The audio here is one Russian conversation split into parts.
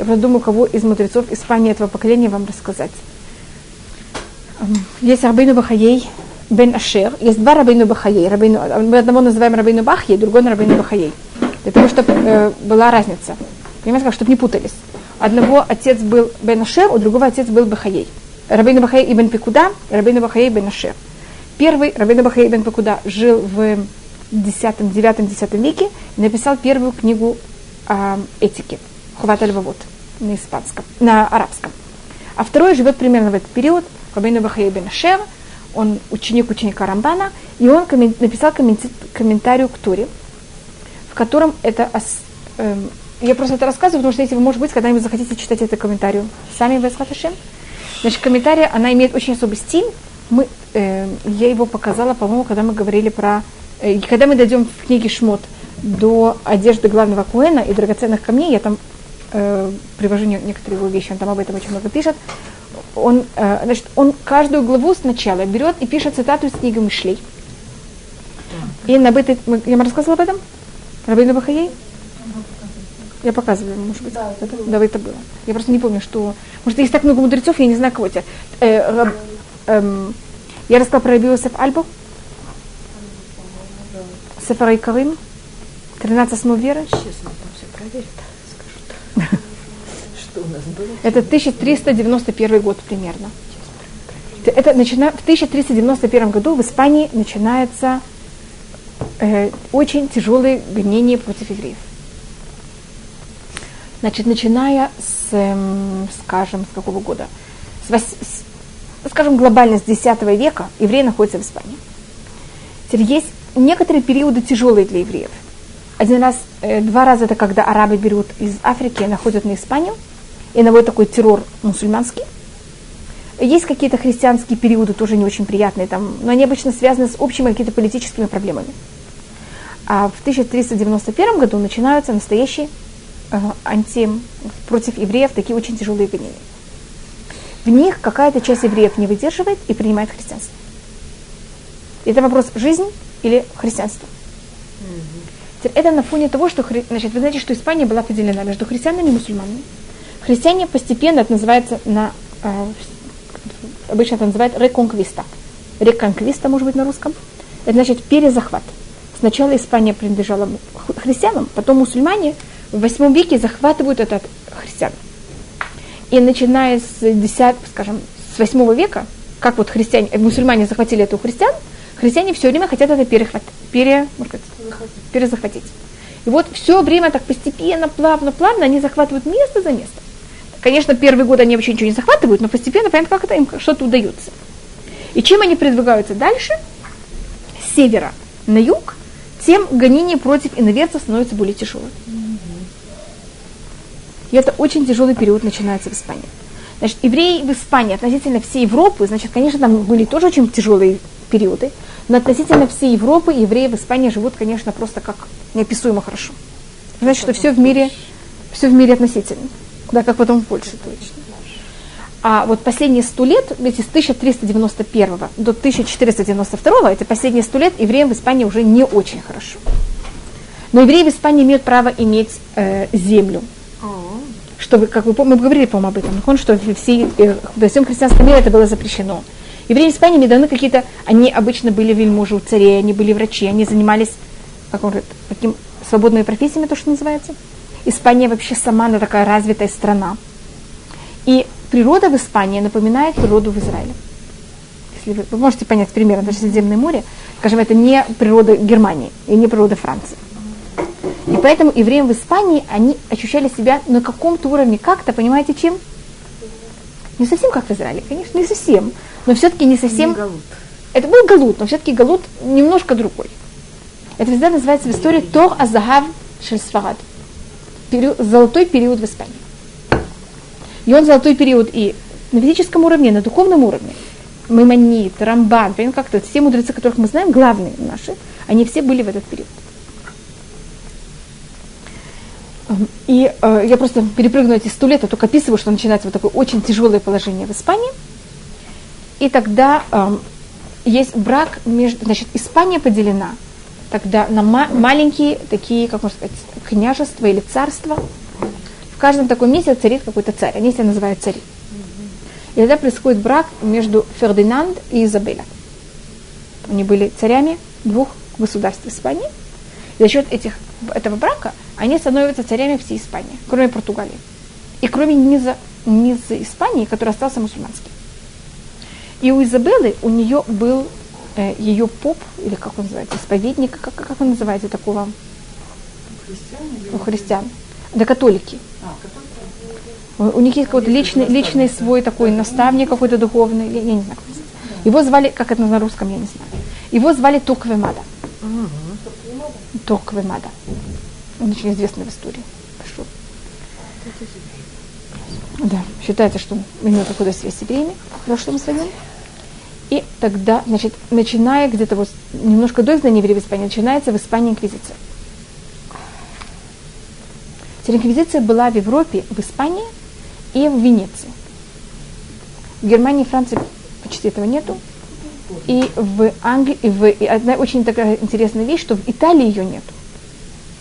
Я просто думаю, кого из мудрецов Испании этого поколения вам рассказать. Есть Рабейну Бахаей, Бен Ашер. Есть два Рабейну Бахаей. Рабейну, мы одного называем Рабейну Бахьей, другой Рабейну Бахаей. Для того, чтобы э, была разница. Понимаете, как, чтобы не путались. Одного отец был Бен Ашер, у другого отец был Бахаей. Рабейну Бахаей Ибн Пикуда, Рабейну Бахаей Бен Ашер. Первый Рабейну Бахаей Ибн Пикуда жил в 10, 9-10 веке и написал первую книгу э, этики. Хуват аль на испанском, на арабском. А второй живет примерно в этот период, Рабейну Бахаей Бен он ученик ученика Рамбана, и он коммен, написал комментарий к Туре, в котором это... Э, я просто это рассказываю, потому что если вы, может быть, когда-нибудь захотите читать это комментарий сами в Эсхаташем, значит, комментарий, она имеет очень особый стиль. Мы, э, я его показала, по-моему, когда мы говорили про... Э, когда мы дойдем в книге Шмот до одежды главного Куэна и драгоценных камней, я там э, привожу некоторые его вещи, он там об этом очень много пишет он, э, значит, он каждую главу сначала берет и пишет цитату из книги Мишлей. И на этой, я вам рассказывала об этом? Рабейна Бахаей? Я показывала, может быть. Да, это, да, это было. Я просто не помню, что... Может, есть так много мудрецов, я не знаю, кого это. Э, раб, эм, я рассказала про Раби Сеф Альбу. Сефарай Карим. 13 основ веры. Сейчас мы там все скажут. Что у нас было? Это 1391 год примерно. Это начина... В 1391 году в Испании начинается э, очень тяжелое гонение против евреев. Значит, начиная с, эм, скажем, с какого года? С, вось... с, скажем, глобально с X века евреи находятся в Испании. Теперь есть некоторые периоды тяжелые для евреев. Один раз, э, два раза это когда арабы берут из Африки находят на Испанию – и наводит такой террор мусульманский. Есть какие-то христианские периоды, тоже не очень приятные, там, но они обычно связаны с общими какими-то политическими проблемами. А в 1391 году начинаются настоящие э, анти, против евреев такие очень тяжелые гонения. В них какая-то часть евреев не выдерживает и принимает христианство. Это вопрос жизнь или христианство. Mm-hmm. Это на фоне того, что значит, вы знаете, что Испания была поделена между христианами и мусульманами. Христиане постепенно, это называется на, э, обычно это называют реконквиста. Реконквиста, может быть, на русском. Это значит перезахват. Сначала Испания принадлежала христианам, потом мусульмане в восьмом веке захватывают этот христиан. И начиная с 10, скажем, с восьмого века, как вот христиане, мусульмане захватили эту христиан, христиане все время хотят это перехват, пере, сказать, перезахватить. И вот все время так постепенно, плавно, плавно они захватывают место за место. Конечно, первый год они вообще ничего не захватывают, но постепенно понятно, как это им что-то удается. И чем они продвигаются дальше, с севера на юг, тем гонение против иноверцев становится более тяжелым. И это очень тяжелый период начинается в Испании. Значит, евреи в Испании относительно всей Европы, значит, конечно, там были тоже очень тяжелые периоды, но относительно всей Европы евреи в Испании живут, конечно, просто как неописуемо хорошо. Значит, что все в мире, все в мире относительно. Да, как потом в Польше точно. А вот последние сто лет, эти с 1391 до 1492, эти последние сто лет евреям в Испании уже не очень хорошо. Но евреи в Испании имеют право иметь э, землю. Чтобы, как вы мы говорили, по-моему, об этом, что все, э, во всем христианском мире это было запрещено. Евреи в Испании даны какие-то, они обычно были вельможи у царей, они были врачи, они занимались, как он говорит, таким свободными профессиями, то, что называется. Испания вообще сама она такая развитая страна. И природа в Испании напоминает природу в Израиле. Если вы, вы можете понять примерно, даже Средиземное море, скажем, это не природа Германии и не природа Франции. И поэтому евреям в Испании они ощущали себя на каком-то уровне как-то, понимаете, чем? Не совсем как в Израиле, конечно, не совсем. Но все-таки не совсем... Не галут. Это был галут, но все-таки галут немножко другой. Это всегда называется в истории Тор Азагав Шельсфарад золотой период в Испании. И он золотой период и на физическом уровне, на духовном уровне. Маймонит, Рамбан, как-то все мудрецы, которых мы знаем, главные наши, они все были в этот период. И э, я просто перепрыгну эти сто лет, а только описываю, что начинается вот такое очень тяжелое положение в Испании. И тогда э, есть брак между... Значит, Испания поделена тогда на ма- маленькие такие, как можно сказать, княжества или царства, каждом таком месте царит какой-то царь. Они себя называют цари. И тогда происходит брак между Фердинанд и Изабеля. Они были царями двух государств Испании. И за счет этих, этого брака они становятся царями всей Испании, кроме Португалии. И кроме низа, низа Испании, который остался мусульманским. И у Изабеллы, у нее был э, ее поп, или как он называется, исповедник, как, как он называется такого? У христиан. Да, католики. У, у них есть какой-то личный, личный свой такой наставник какой-то духовный, я, я не знаю, Его звали, как это на русском, я не знаю. Его звали Токвемада. Токвемада. Он очень известный в истории. Пошел. Да, считается, что имел какую-то связь с евреями в прошлом своем. И тогда, значит, начиная где-то вот немножко до изгнания евреев в Испании, начинается в Испании инквизиция. Инквизиция была в Европе, в Испании и в Венеции. В Германии и Франции почти этого нету. И в Англии, и в и одна очень такая интересная вещь, что в Италии ее нету.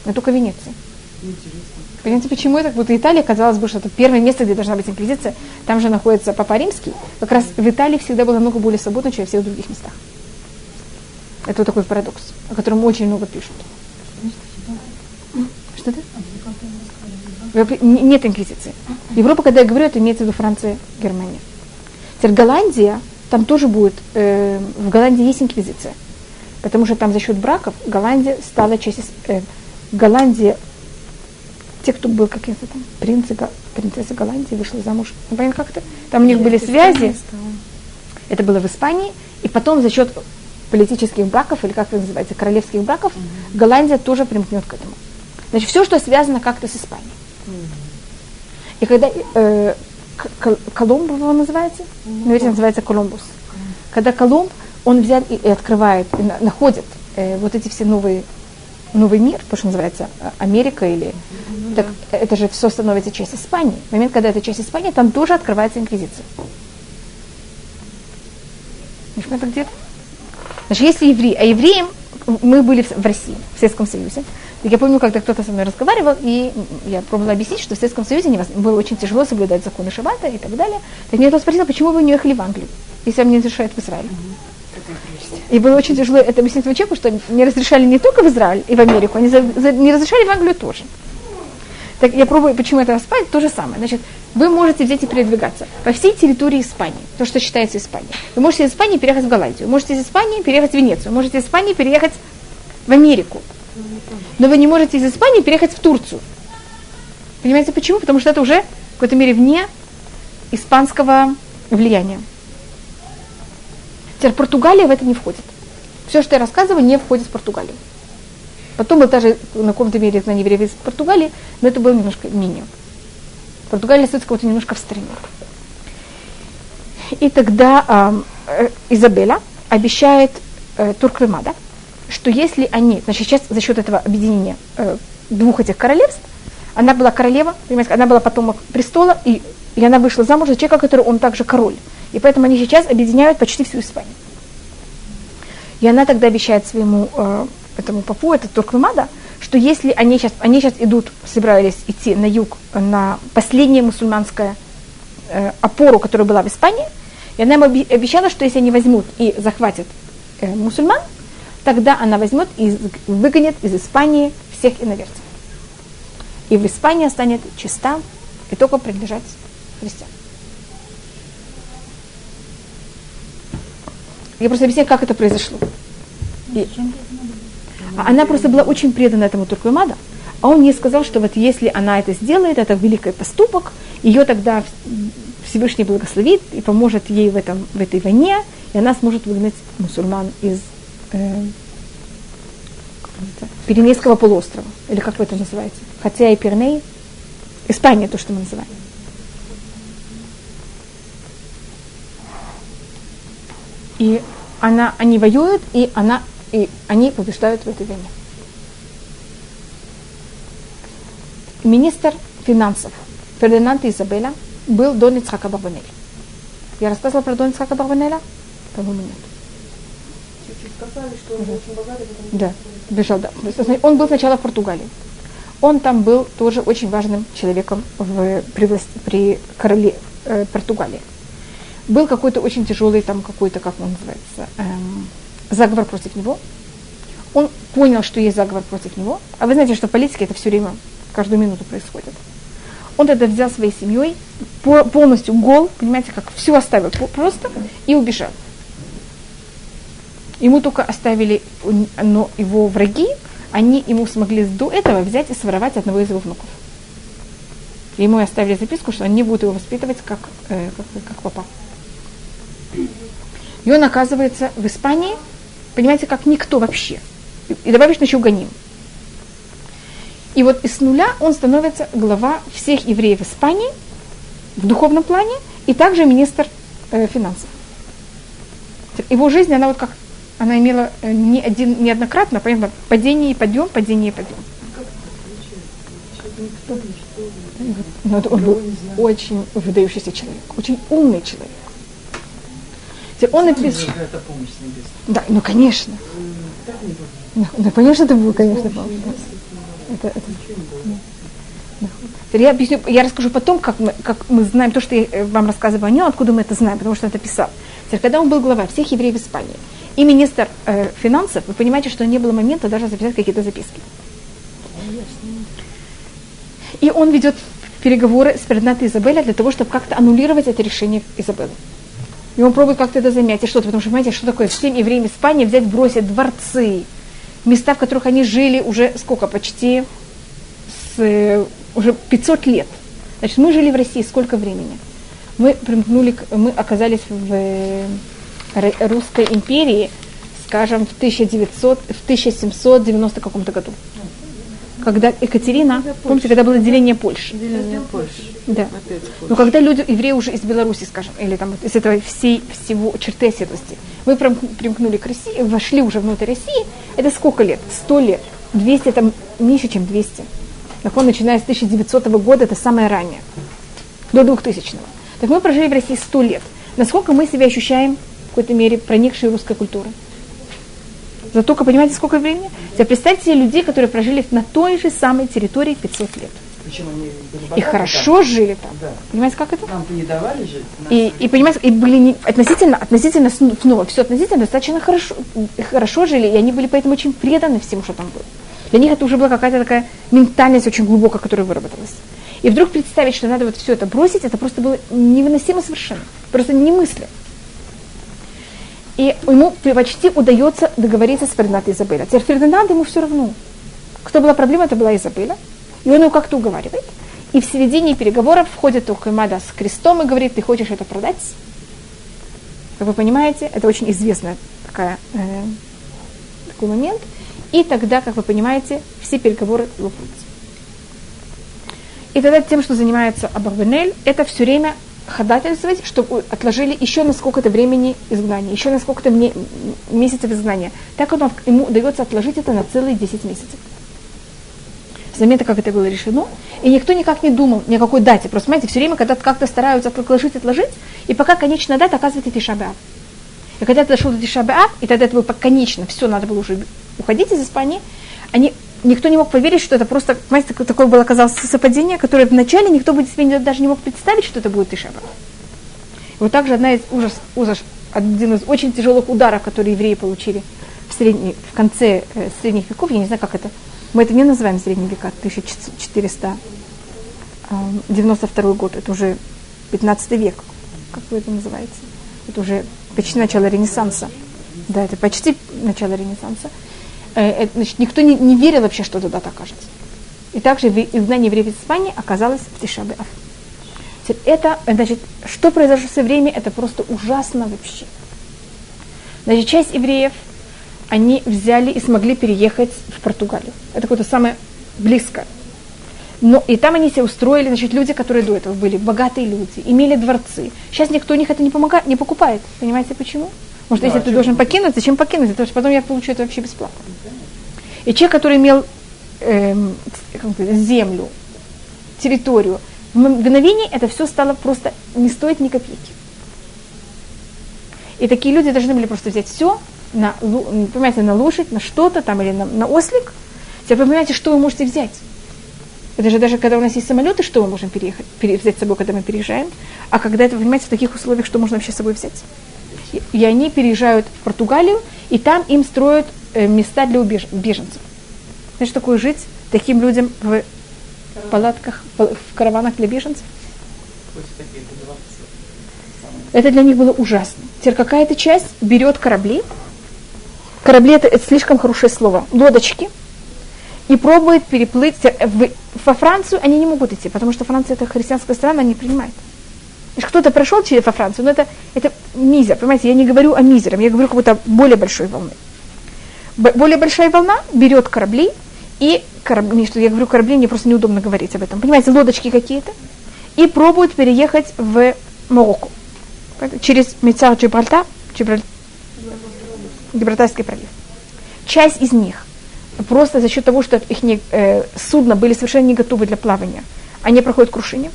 Но только в Венеции. Интересно. Понимаете, почему это? Как будто Италия, казалось бы, что это первое место, где должна быть инквизиция. Там же находится Папа Римский. Как раз в Италии всегда было намного более свободно, чем в всех других местах. Это вот такой парадокс, о котором очень много пишут. Что это? Нет инквизиции. Европа, когда я говорю, это имеется в виду Франция, Германия. Теперь Голландия, там тоже будет, э, в Голландии есть инквизиция. Потому что там за счет браков Голландия стала частью, э, Голландия те, кто был каким-то там принцы, принцесса Голландии, вышла замуж. Ну, понятно, как это? Там у них были связи. Это было в Испании. И потом за счет политических браков, или как это называется, королевских браков, mm-hmm. Голландия тоже примкнет к этому. Значит, все, что связано как-то с Испанией. Mm-hmm. И когда э, Колумб его называется, mm-hmm. наверное, называется Колумбус. Mm-hmm. Когда Колумб, он взял и, и открывает, и находит э, вот эти все новые новый мир, то, что называется а, Америка или... Mm-hmm. Так это же все становится часть Испании. В момент, когда это часть Испании, там тоже открывается инквизиция. Это где Значит, если евреи, а евреям мы были в России, в Советском Союзе. Так я помню, когда кто-то со мной разговаривал, и я пробовала объяснить, что в Советском Союзе было очень тяжело соблюдать законы Шаббата и так далее. Так меня кто спросил, почему вы не уехали в Англию, если вам не разрешают в Израиль. Mm-hmm. И было очень тяжело это объяснить этому человеку, что не разрешали не только в Израиль и в Америку, они за, за, не разрешали в Англию тоже. Так я пробую, почему это распать, то же самое. Значит, вы можете взять и передвигаться по всей территории Испании, то, что считается Испанией. Вы можете из Испании переехать в Голландию, можете из Испании переехать в Венецию, можете из Испании переехать в Америку. Но вы не можете из Испании переехать в Турцию. Понимаете почему? Потому что это уже в какой-то мере вне испанского влияния. Теперь Португалия в это не входит. Все, что я рассказываю, не входит в Португалию. Потом был даже на каком-то мере на евреев из Португалии, но это было немножко менее. Португалия остается как-то немножко в стороне. И тогда э, Изабеля обещает э, Турквемада, что если они, значит, сейчас за счет этого объединения э, двух этих королевств, она была королева, понимаете, она была потомок престола, и, и она вышла замуж за человека, который он также король. И поэтому они сейчас объединяют почти всю Испанию. И она тогда обещает своему э, этому папу, это Турквемада, что если они сейчас, они сейчас идут, собирались идти на юг, на последнее мусульманское э, опору, которая была в Испании, и она им обещала, что если они возьмут и захватят э, мусульман, тогда она возьмет и выгонит из Испании всех иноверцев. И в Испании станет чиста и только принадлежать христианам. Я просто объясняю, как это произошло. И... Она просто была очень предана этому Турквемада, а он ей сказал, что вот если она это сделает, это великий поступок, ее тогда Всевышний благословит и поможет ей в, этом, в этой войне, и она сможет выгнать мусульман из э, Пиренейского полуострова, или как это называется, хотя и Пиреней, Испания, то, что мы называем. И она, они воюют, и, она, и они побеждают в этой войне. Министр финансов Фердинанд Изабеля был Дон Ицхака Барбанель. Я рассказывала про Дон Ицхака Барбанеля? По-моему, нет. Чуть-чуть сказали, что он угу. очень богатый. Да, бежал, да. Он был сначала в Португалии. он там был тоже очень важным человеком в, при, власть, при короле э, Португалии. Был какой-то очень тяжелый, там какой-то, как он называется, эм, заговор против него. Он понял, что есть заговор против него. А вы знаете, что в политике это все время, каждую минуту происходит. Он тогда взял своей семьей, полностью гол, понимаете, как все оставил просто и убежал. Ему только оставили, но его враги, они ему смогли до этого взять и своровать одного из его внуков. ему оставили записку, что они будут его воспитывать как, э, как, как папа. И он оказывается в Испании, понимаете, как никто вообще. И, добавишь еще гоним. И вот из нуля он становится глава всех евреев Испании в духовном плане и также министр э, финансов. Его жизнь, она вот как она имела э, не один, неоднократно, понятно, падение и подъем, падение и подъем. Ну, он был очень выдающийся человек, очень умный человек. Он написал... Да, ну конечно. Ну, ну конечно, это был, конечно, помощь. Это, это... Я объясню, я расскажу потом, как мы, как мы знаем то, что я э, вам рассказываю о нем, откуда мы это знаем, потому что это писал. Теперь, когда он был глава всех евреев Испании, и министр э, финансов, вы понимаете, что не было момента даже записать какие-то записки. И он ведет переговоры с Бернатой Изабеллой для того, чтобы как-то аннулировать это решение Изабеллы. И он пробует как-то это замять, и что-то, потому что, понимаете, что такое всем евреям Испании взять, бросить дворцы, места, в которых они жили уже сколько, почти с, э, уже 500 лет. Значит, мы жили в России сколько времени? Мы примкнули, мы оказались в э, Русской империи, скажем, в 1900, в 1790 каком-то году. Когда Екатерина, помните, когда было деление Польши. Деление Польши. Да. Но когда люди, евреи уже из Беларуси, скажем, или там из этого всей, всего черты оседлости, мы примкнули к России, вошли уже внутрь России, это сколько лет? Сто лет. 200, там меньше, чем 200. Так он, начиная с 1900 года, это самое раннее. До 2000 -го. Так мы прожили в России сто лет. Насколько мы себя ощущаем в какой-то мере проникшей русской культуры. За только, понимаете, сколько времени? Теперь представьте себе людей, которые прожили на той же самой территории 500 лет. Причем они были и хорошо там. жили там. Да. Понимаете, как это? Нам не давали жить. И, и понимаете, и были не, относительно, относительно снова, все относительно достаточно хорошо, хорошо жили, и они были поэтому очень преданы всему, что там было. Для них это уже была какая-то такая ментальность очень глубокая, которая выработалась. И вдруг представить, что надо вот все это бросить, это просто было невыносимо совершенно. Просто немыслимо. И ему почти удается договориться с Фердинандом Изабеллой. Теперь Фердинанд ему все равно. Кто была проблема, это была Изабелла. И он его как-то уговаривает. И в середине переговоров входит Тухаймада с крестом и говорит, ты хочешь это продать? Как вы понимаете, это очень известный такая, э, такой момент. И тогда, как вы понимаете, все переговоры лопаются. И тогда тем, что занимается Абарбенель, это все время ходатайствовать, чтобы отложили еще на сколько-то времени изгнания, еще на сколько-то месяцев изгнания. Так он, ему удается отложить это на целые 10 месяцев. Момента, как это было решено, и никто никак не думал ни о какой дате. Просто, понимаете, все время когда как-то стараются отложить, отложить, и пока конечная дата оказывается Тишабеав. И когда это дошло до Тишабеав, и тогда это было конечно, все, надо было уже уходить из Испании, они никто не мог поверить, что это просто, понимаете, такое было оказалось совпадение, которое вначале никто бы себе даже не мог представить, что это будет Ишаба. Вот также одна из ужас, ужас, один из очень тяжелых ударов, которые евреи получили в, средней, в конце э, средних веков, я не знаю, как это, мы это не называем средние века, 1492 год, это уже 15 век, как вы это называете? Это уже почти начало Ренессанса. Да, это почти начало Ренессанса. Э, значит, никто не, не верил вообще, что туда так окажется. И также изгнание евреев из Испании оказалось в Тишабеав. Это, значит, что произошло со время, это просто ужасно вообще. Значит, часть евреев, они взяли и смогли переехать в Португалию. Это какое-то самое близкое. Но и там они себя устроили, значит, люди, которые до этого были богатые люди, имели дворцы. Сейчас никто у них это не помогает, не покупает. Понимаете почему? Может, да, если ты должен покинуть, зачем покинуть? Потому что потом я получу это вообще бесплатно. И человек, который имел эм, землю, территорию, в мгновение это все стало просто не стоить ни копейки. И такие люди должны были просто взять все, на, понимаете, на лошадь, на что-то там или на, на ослик. Теперь вы понимаете, что вы можете взять. Это же даже когда у нас есть самолеты, что мы можем переехать, пере, взять с собой, когда мы переезжаем. А когда это, понимаете, в таких условиях, что можно вообще с собой взять? И, и они переезжают в Португалию, и там им строят э, места для убеж, беженцев. Знаешь, такое жить таким людям в палатках, в караванах для беженцев? Это для них было ужасно. Теперь какая-то часть берет корабли. Корабли это, это слишком хорошее слово. Лодочки. И пробует переплыть. В, во Францию они не могут идти, потому что Франция это христианская страна, они не принимает. Кто-то прошел через во Францию, но это, это мизер. Понимаете, я не говорю о мизером, я говорю какой-то более большой волны. Более большая волна берет корабли, и корабли, что я говорю корабли, мне просто неудобно говорить об этом. Понимаете, лодочки какие-то, и пробуют переехать в Марокко через Мецар Джибральтар, Джибраль... Гибралтарский пролив. Часть из них просто за счет того, что их не, э, судна были совершенно не готовы для плавания, они проходят крушение.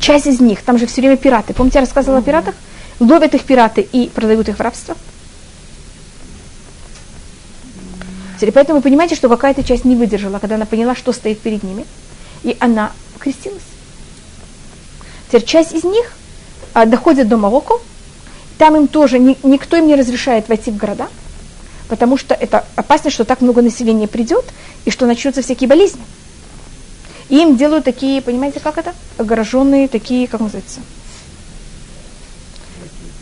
Часть из них, там же все время пираты. Помните, я рассказывала о пиратах? Ловят их пираты и продают их в рабство. Теперь, поэтому вы понимаете, что какая-то часть не выдержала, когда она поняла, что стоит перед ними, и она крестилась. Теперь часть из них а, доходит до Марокко, там им тоже ни, никто им не разрешает войти в города, потому что это опасно, что так много населения придет, и что начнутся всякие болезни. И им делают такие, понимаете, как это? Огороженные такие, как называется?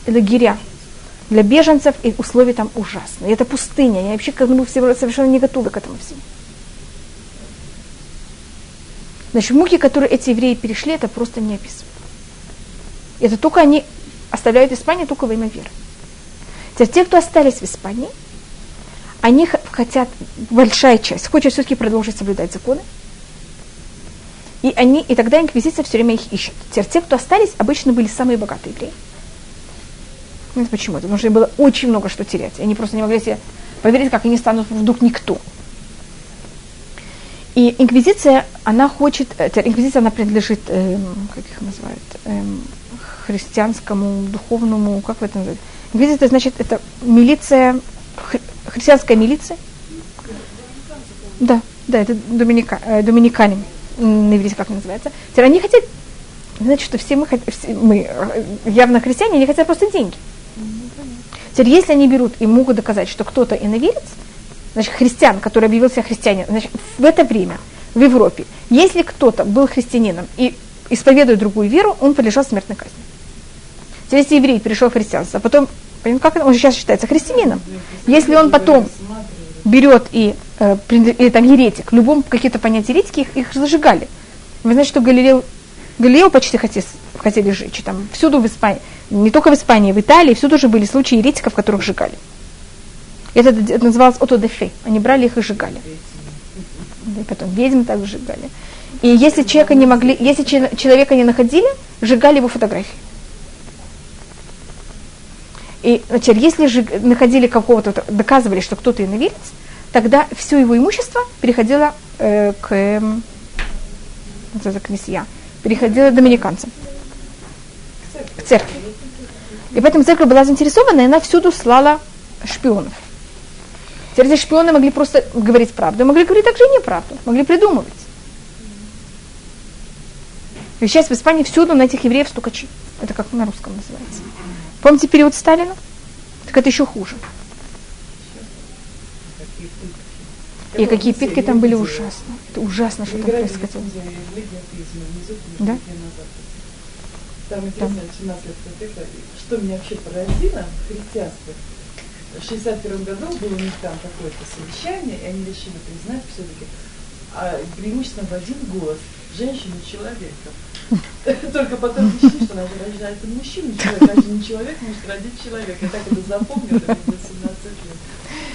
Лагеря для беженцев, и условия там ужасные. И это пустыня, они вообще как бы совершенно не готовы к этому всему. Значит, муки, которые эти евреи перешли, это просто не описывают. Это только они оставляют Испанию только во имя веры. Теперь те, кто остались в Испании, они хотят, большая часть, хочет все-таки продолжить соблюдать законы. И, они, и тогда инквизиция все время их ищет. Теперь те, кто остались, обычно были самые богатые евреи. Знаете почему? Это? Потому что им было очень много что терять. Они просто не могли себе поверить, как они станут вдруг никто. И инквизиция, она хочет, э, инквизиция, она принадлежит, эм, как их называют, эм, христианскому, духовному, как вы это называете? Инквизиция, значит, это милиция, хри, христианская милиция. Да, да, это доминика, э, доминикане, на иврите как называется. Теперь они хотят, значит, что все мы, все мы э, явно христиане, они хотят просто деньги. Теперь, если они берут и могут доказать, что кто-то иноверец, значит, христиан, который объявил себя христианином, значит, в это время в Европе, если кто-то был христианином и исповедует другую веру, он подлежал смертной казни. Если еврей перешел в христианство, а потом, как он сейчас считается христианином, если он потом берет и, э, или там еретик, в любом какие-то понятия еретики, их, их зажигали. Вы знаете, что Галилео, Галилео почти хотели, хотели сжечь, там всюду в Испании, не только в Испании, в Италии, всюду же были случаи еретиков, которых сжигали. Это, это называлось отодефе. Они брали их и сжигали. И потом ведьм так сжигали. И если человека не могли, если человека не находили, сжигали его фотографии. И, значит, если же находили какого-то, доказывали, что кто-то иноверец, тогда все его имущество переходило э, к, э, это князья, переходило доминиканцам, к церкви. И поэтому церковь была заинтересована, и она всюду слала шпионов. Теперь эти шпионы могли просто говорить правду, могли говорить также и неправду, могли придумывать. И сейчас в Испании всюду на этих евреев стукачи. Это как на русском называется. Помните период Сталина? Так это еще хуже. И какие пытки там были ужасно. Это ужасно, что там происходило. Да? Там интересно, 17 лет что меня вообще поразило в христианстве. В 61 году было у них там какое-то совещание, и они решили признать все-таки а, преимущественно в один голос женщину человека. Только потом решили, что надо рожать мужчину, человек, значит не человек может родить человека. Я так это запомнила, это было 17 лет.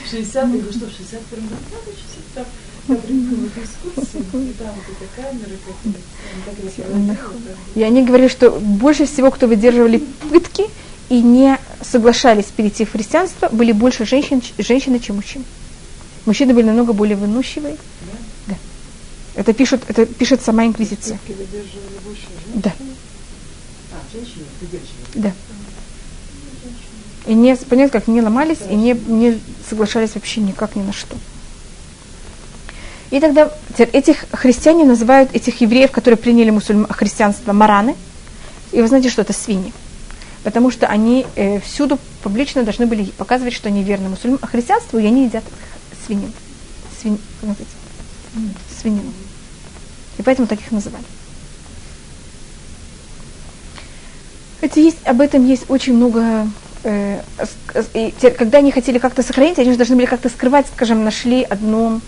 60 я говорю, что в 61 году надо чуть-чуть так и они говорили, что больше всего, кто выдерживали пытки и не соглашались перейти в христианство, были больше женщин, женщины, чем мужчин. Мужчины были намного более выносчивые. Это пишет, это пишет сама инквизиция. Да. А, да. И не, понятно, как не ломались и не, не соглашались вообще никак ни на что. И тогда этих христиане называют этих евреев, которые приняли мусульм... христианство, мараны. И вы знаете, что это свиньи. Потому что они э, всюду публично должны были показывать, что они верны мусульм... христианству, и они едят свинину. Свин... Свинину. И поэтому таких называли. Это есть, об этом есть очень много э, и когда они хотели как-то сохранить, они же должны были как-то скрывать, скажем, нашли одно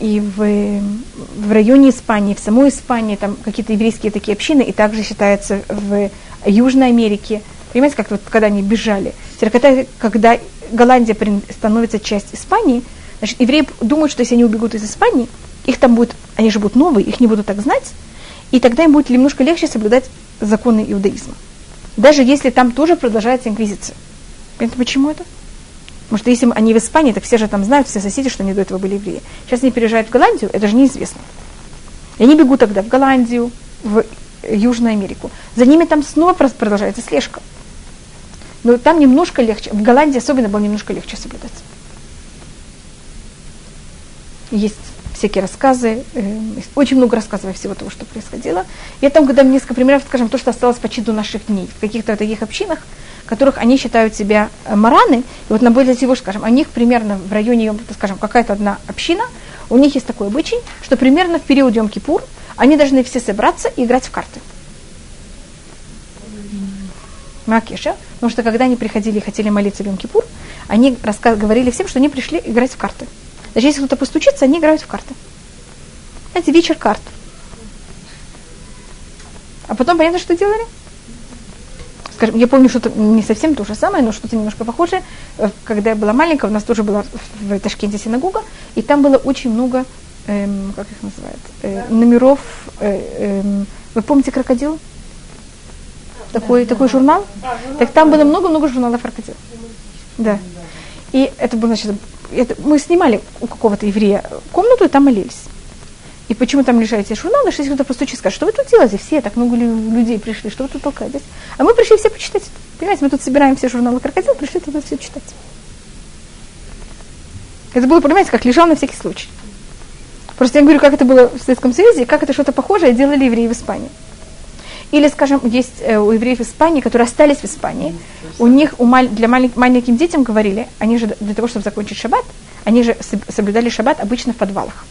и в, в районе Испании, в самой Испании, там какие-то еврейские такие общины, и также считается в Южной Америке. Понимаете, как вот когда они бежали. Когда, когда Голландия становится часть Испании, значит, евреи думают, что если они убегут из Испании, их там будет, они же будут новые, их не будут так знать, и тогда им будет немножко легче соблюдать законы иудаизма. Даже если там тоже продолжается инквизиция. Понимаете, почему это? Потому что если они в Испании, так все же там знают, все соседи, что они до этого были евреи. Сейчас они переезжают в Голландию, это же неизвестно. И они бегут тогда в Голландию, в Южную Америку. За ними там снова продолжается слежка. Но там немножко легче, в Голландии особенно было немножко легче соблюдать. Есть всякие рассказы, э, очень много рассказов всего того, что происходило. Я там когда несколько примеров, скажем, то, что осталось почти до наших дней, в каких-то таких общинах, которых они считают себя э, мараны, и вот на более всего, скажем, у них примерно в районе, скажем, какая-то одна община, у них есть такой обычай, что примерно в период Йом-Кипур они должны все собраться и играть в карты. Макеша, потому что когда они приходили и хотели молиться в Йом-Кипур, они говорили всем, что они пришли играть в карты. Даже если кто-то постучится, они играют в карты. Знаете, вечер карт. А потом, понятно, что делали? скажем, я помню что-то не совсем то же самое, но что-то немножко похожее. Э, когда я была маленькая, у нас тоже была в Ташкенте синагога, и там было очень много, эм, как их называют, э, номеров. Э, э, вы помните крокодил? Такой, да, такой да. журнал? А, так там было много-много журналов крокодил. Да. И это было, значит, это, мы снимали у какого-то еврея комнату и там молились. И почему там лежат эти журналы, что если кто-то постучит, скажет, что вы тут делаете, все, так много людей пришли, что вы тут толкаетесь. А мы пришли все почитать. Понимаете, мы тут собираем все журналы крокодил, пришли туда все читать. Это было, понимаете, как лежал на всякий случай. Просто я говорю, как это было в Советском Союзе, как это что-то похожее делали евреи в Испании. Или, скажем, есть э, у евреев в Испании, которые остались в Испании, у них у маль, для малень, маленьким детям говорили, они же для того, чтобы закончить шаббат, они же соблюдали шаббат обычно в подвалах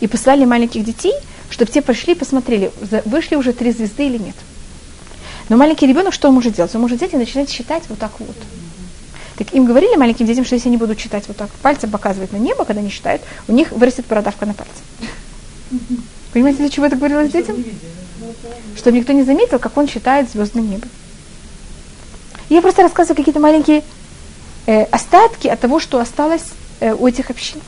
и послали маленьких детей, чтобы те пошли и посмотрели, вышли уже три звезды или нет. Но маленький ребенок что он может делать? Он может взять и начинать считать вот так вот. Так им говорили маленьким детям, что если они будут читать вот так, пальцем показывать на небо, когда они считают, у них вырастет бородавка на пальце. Понимаете, для чего это говорилось детям? Чтобы никто не заметил, как он считает звездное небо. Я просто рассказываю какие-то маленькие э, остатки от того, что осталось э, у этих общин.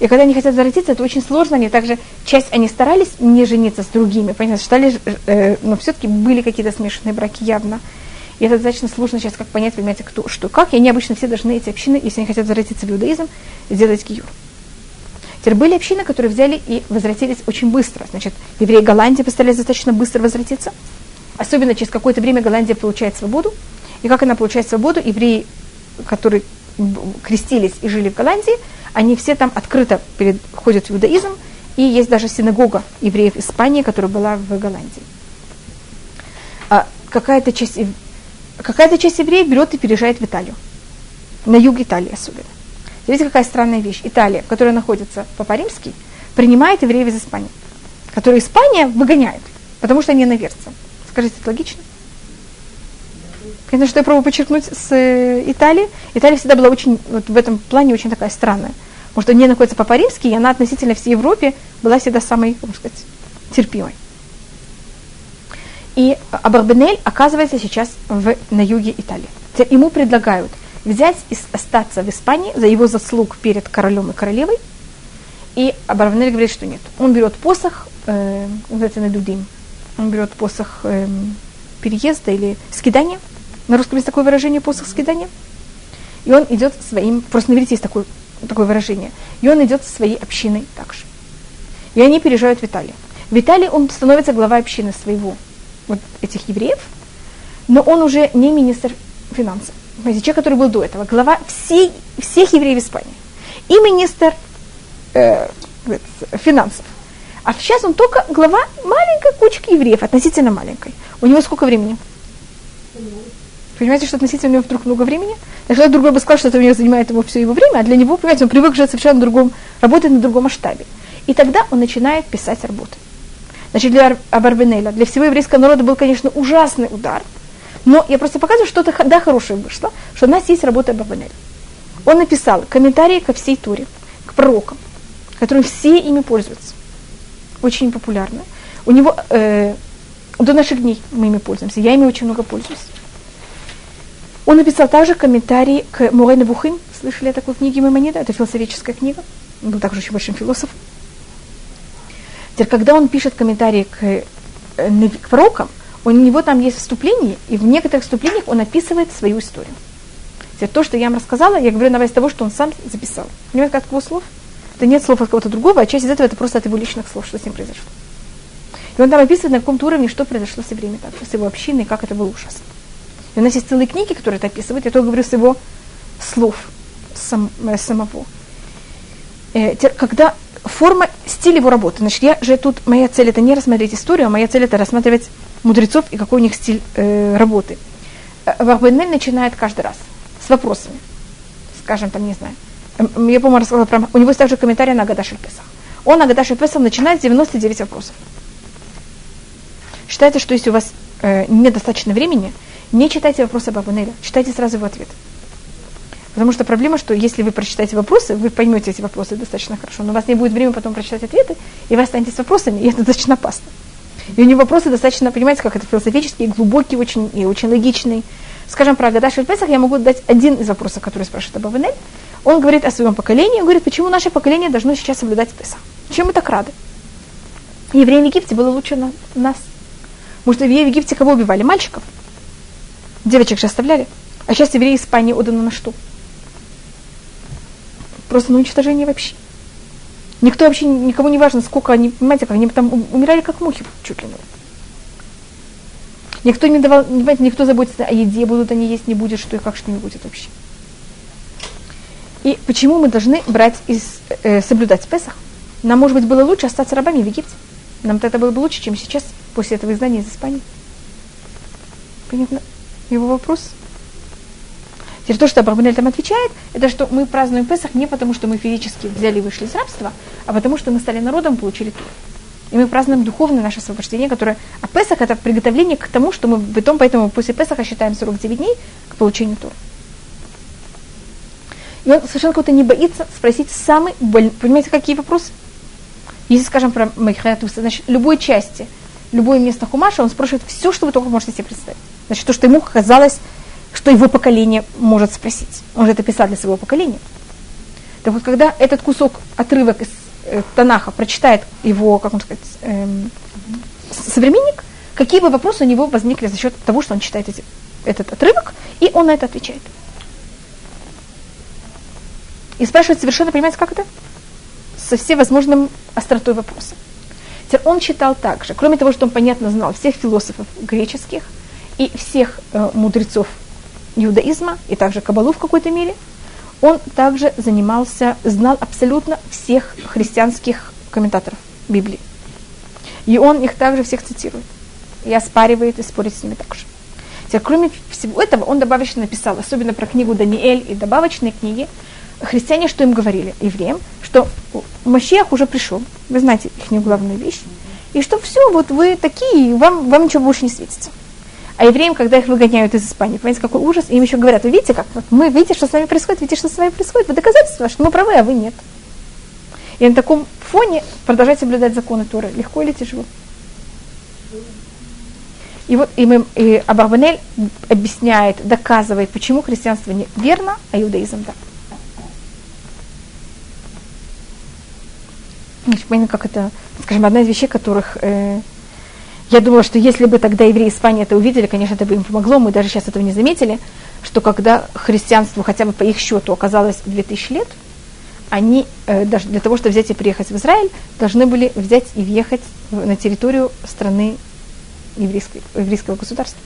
И когда они хотят возвратиться, это очень сложно. Они также, часть, они старались не жениться с другими, понятно, считали, э, но все-таки были какие-то смешанные браки явно. И это достаточно сложно сейчас как понять, понимаете, кто, что, как. И они обычно все должны, эти общины, если они хотят возвратиться в иудаизм, сделать гиюр. Теперь были общины, которые взяли и возвратились очень быстро. Значит, евреи Голландии постарались достаточно быстро возвратиться. Особенно через какое-то время Голландия получает свободу. И как она получает свободу, евреи, которые крестились и жили в Голландии, они все там открыто переходят в иудаизм, и есть даже синагога евреев Испании, которая была в Голландии. А какая-то часть, какая-то часть евреев берет и переезжает в Италию, на юг Италии особенно. Видите, какая странная вещь. Италия, которая находится по-римски, принимает евреев из Испании, которые Испания выгоняет, потому что они наверцы. Скажите, это логично? Конечно, что я пробую подчеркнуть с э, Италией. Италия всегда была очень, вот в этом плане очень такая странная. Потому что не находится Папа Римский, и она относительно всей Европе была всегда самой, как сказать, терпимой. И Абарбенель оказывается сейчас в, на юге Италии. Ему предлагают взять и остаться в Испании за его заслуг перед королем и королевой. И Абарбенель говорит, что нет. Он берет посох, э, называется Надудим, он берет посох э, переезда или скидания – на русском есть такое выражение посох скидания. И он идет своим, просто на есть такое, такое выражение. И он идет со своей общиной также. И они переезжают в Италию. В он становится глава общины своего, вот этих евреев, но он уже не министр финансов. Человек, который был до этого, глава всей, всех евреев Испании. и министр э, финансов. А сейчас он только глава маленькой кучки евреев, относительно маленькой. У него сколько времени? Понимаете, что относительно у него вдруг много времени? Если другой бы сказал, что это у него занимает его все его время, а для него, понимаете, он привык жить совершенно другом, работать на другом масштабе. И тогда он начинает писать работы. Значит, для Абарбенеля, для всего еврейского народа был, конечно, ужасный удар. Но я просто показываю, что это да, хорошее вышло, что у нас есть работа Абарбенеля. Он написал комментарии ко всей Туре, к пророкам, которым все ими пользуются. Очень популярно. У него э, до наших дней мы ими пользуемся. Я ими очень много пользуюсь. Он написал также комментарий к Мурейна Бухин. Слышали о такой книге Маймонида? Это философическая книга. Он был также очень большим философом. Теперь, когда он пишет комментарии к, э, к пророкам, у него там есть вступление, и в некоторых вступлениях он описывает свою историю. То, что я вам рассказала, я говорю на базе того, что он сам записал. Понимаете, как его слов? Это нет слов от кого-то другого, а часть из этого это просто от его личных слов, что с ним произошло. И он там описывает, на каком-то уровне, что произошло с евреями, так, с его общиной, как это было ужасно. И у нас есть целые книги, которые это описывают, я только говорю с его слов сам, э, самого. Э, когда форма, стиль его работы. Значит, я же тут, моя цель это не рассмотреть историю, а моя цель это рассматривать мудрецов и какой у них стиль э, работы. Э, Варбенель начинает каждый раз с вопросами. Скажем, там, не знаю. Эм, я, по-моему, рассказала про... У него есть также комментарий на Агадаш Песах. Он Агадаш Песах начинает с 99 вопросов. Считается, что если у вас э, недостаточно времени, не читайте вопросы Бабанеля, читайте сразу его ответ. Потому что проблема, что если вы прочитаете вопросы, вы поймете эти вопросы достаточно хорошо, но у вас не будет времени потом прочитать ответы, и вы останетесь с вопросами, и это достаточно опасно. И у него вопросы достаточно, понимаете, как это философические, глубокие очень, и очень логичные. Скажем, про Агадаш Песах я могу дать один из вопросов, который спрашивает Абаванель. Он говорит о своем поколении, он говорит, почему наше поколение должно сейчас соблюдать Песах. Чем мы так рады? Евреям в Египте было лучше на нас. Может, евреи в Египте кого убивали? Мальчиков. Девочек же оставляли. А сейчас евреи Испании отданы на что? Просто на уничтожение вообще. Никто вообще, никому не важно, сколько они, понимаете, как они там умирали как мухи чуть ли не. Никто не давал, понимаете, никто заботится о еде, будут они есть, не будет, что и как что не будет вообще. И почему мы должны брать из, э, соблюдать Песах? Нам, может быть, было лучше остаться рабами в Египте. Нам это было бы лучше, чем сейчас, после этого изгнания из Испании. Понятно его вопрос? Теперь то, что Абрабанель там отвечает, это что мы празднуем Песах не потому, что мы физически взяли и вышли из рабства, а потому, что мы стали народом, получили Тур. И мы празднуем духовное наше освобождение, которое... А Песах это приготовление к тому, что мы потом, поэтому после Песаха считаем 49 дней к получению Тура. И он совершенно кого-то не боится спросить самый больной... Понимаете, какие вопросы? Если скажем про Майхаятуса, значит, любой части, любое место Хумаша, он спрашивает все, что вы только можете себе представить. Значит, то, что ему казалось, что его поколение может спросить. Он же это писал для своего поколения. Так вот, когда этот кусок, отрывок из э, Танаха прочитает его, как он сказать, эм, современник, какие бы вопросы у него возникли за счет того, что он читает эти, этот отрывок, и он на это отвечает. И спрашивает совершенно, понимаете, как это? со всевозможным остротой вопроса. Теперь он читал также, кроме того, что он понятно знал всех философов греческих и всех э, мудрецов иудаизма, и также кабалу в какой-то мере, он также занимался, знал абсолютно всех христианских комментаторов Библии. И он их также всех цитирует. И оспаривает и спорит с ними также. Теперь, кроме всего этого, он добавочно написал, особенно про книгу Даниэль и добавочные книги, христиане что им говорили, евреям, что Машех уже пришел, вы знаете их главную вещь, и что все, вот вы такие, вам, вам ничего больше не светится. А евреям, когда их выгоняют из Испании, понимаете, какой ужас, им еще говорят, вы видите, как вот мы, видите, что с вами происходит, видите, что с вами происходит, вы доказательства, что мы правы, а вы нет. И на таком фоне продолжать соблюдать законы Торы, легко или тяжело? И вот и, мы, и Абарбанель объясняет, доказывает, почему христианство не верно, а иудаизм да. Значит, как это, скажем, одна из вещей, которых э, я думала, что если бы тогда евреи Испании это увидели, конечно, это бы им помогло, мы даже сейчас этого не заметили, что когда христианству хотя бы по их счету оказалось 2000 лет, они э, даже для того, чтобы взять и приехать в Израиль, должны были взять и въехать на территорию страны еврейской, еврейского государства.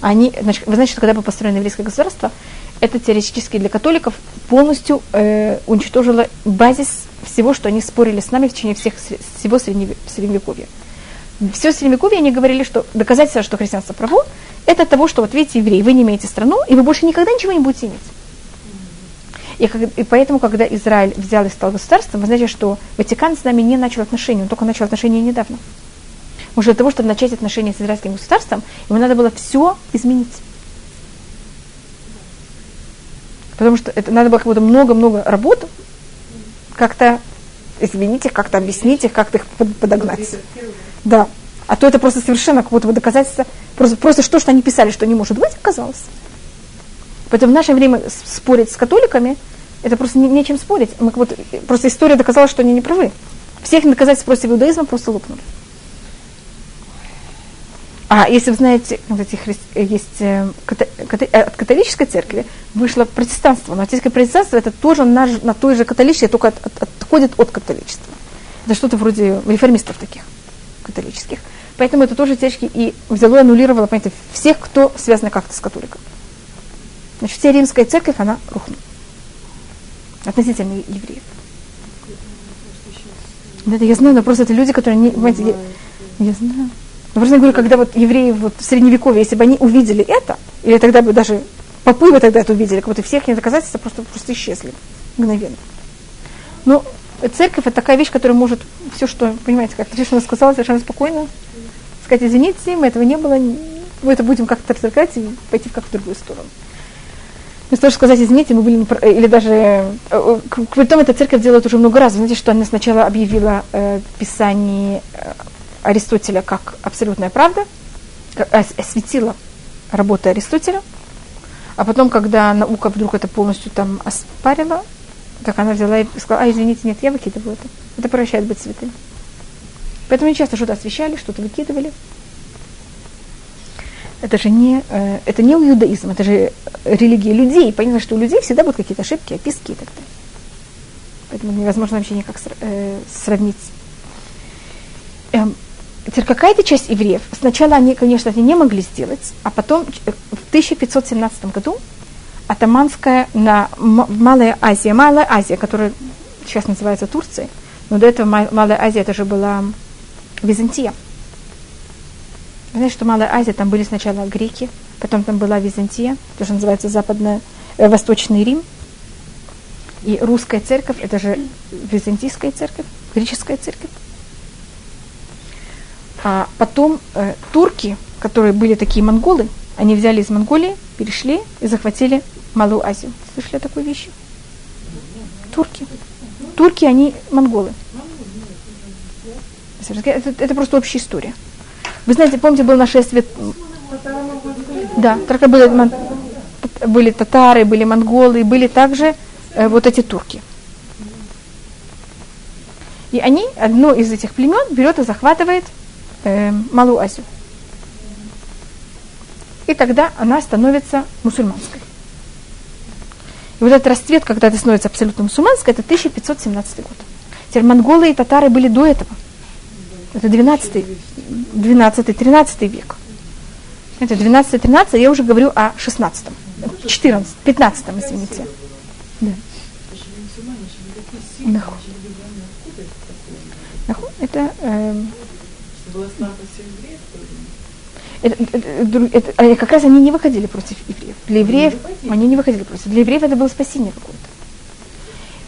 Они, значит, вы знаете, что когда было построено еврейское государство, это теоретически для католиков полностью э, уничтожило базис всего, что они спорили с нами в течение всех, всего средневековья. Все средневековье они говорили, что доказательство, что христианство право, это того, что вот видите, евреи, вы не имеете страну, и вы больше никогда ничего не будете иметь. И, и поэтому, когда Израиль взял и стал государством, вы знаете, что Ватикан с нами не начал отношения, он только начал отношения недавно. Уже для того, чтобы начать отношения с израильским государством, ему надо было все изменить. Потому что это надо было как будто много-много работы, как-то изменить их, как-то объяснить их, как-то их подогнать. Да. А то это просто совершенно как будто бы доказательство, просто, просто что, что они писали, что не может быть, оказалось. Поэтому в наше время спорить с католиками, это просто не, нечем спорить. Мы, вот, просто история доказала, что они не правы. Всех доказательств против иудаизма просто лопнули. А если вы знаете, вот эти хри... есть э, ката... Ката... от католической церкви вышло протестанство, но отеческое протестанство это тоже на, на той же католичестве, только от, от, отходит от католичества. Это что-то вроде реформистов таких католических. Поэтому это тоже течки и взяло и аннулировало, понимаете, всех, кто связан как-то с католиком. Значит, вся римская церковь, она рухнула. Относительно евреев. Да, это я знаю, но просто это люди, которые не, понимаете, я, я знаю. Но просто я говорю, когда вот евреи вот в средневековье, если бы они увидели это, или тогда бы даже попы бы тогда это увидели, как будто всех доказательства просто, просто исчезли мгновенно. Но церковь это такая вещь, которая может все, что, понимаете, как Тришина сказала совершенно спокойно, сказать, извините, мы этого не было, мы это будем как-то разоргать и пойти в как-то другую сторону. Вместо того, сказать, извините, мы были, или даже, э, притом эта церковь делает уже много раз. Знаете, что она сначала объявила э, Писание э, Аристотеля как абсолютная правда, осветила работы Аристотеля, а потом, когда наука вдруг это полностью там оспарила, так она взяла и сказала, а, извините, нет, я выкидываю это. Это превращает быть святым. Поэтому они часто что-то освещали, что-то выкидывали. Это же не, э, это не иудаизм, это же религия людей. Понятно, что у людей всегда будут какие-то ошибки, описки и так далее. Поэтому невозможно вообще никак э, сравнить. Теперь какая-то часть евреев, сначала они, конечно, это не могли сделать, а потом в 1517 году атаманская на Малая Азия, Малая Азия, которая сейчас называется Турцией, но до этого Малая Азия это же была Византия. Знаете, что Малая Азия, там были сначала греки, потом там была Византия, то, что называется Западная, э, Восточный Рим. И русская церковь, это же византийская церковь, греческая церковь. А потом э, турки, которые были такие монголы, они взяли из Монголии, перешли и захватили Малую Азию. Слышали о такой вещи? Турки. Турки, они монголы. Это, это просто общая история. Вы знаете, помните, было нашествие... Да, только были, были татары, были монголы, были также э, вот эти турки. И они, одно из этих племен, берет и захватывает э, Малую Азию. И тогда она становится мусульманской. И вот этот расцвет, когда это становится абсолютно мусульманской, это 1517 год. Теперь монголы и татары были до этого. Это 12, 12 13 век. Это 12-13, я уже говорю о 16 14 15 извините. Да. Это, э, это, это, это, как раз они не выходили против евреев. Для евреев они не выходили против. Для евреев это было спасение какое-то.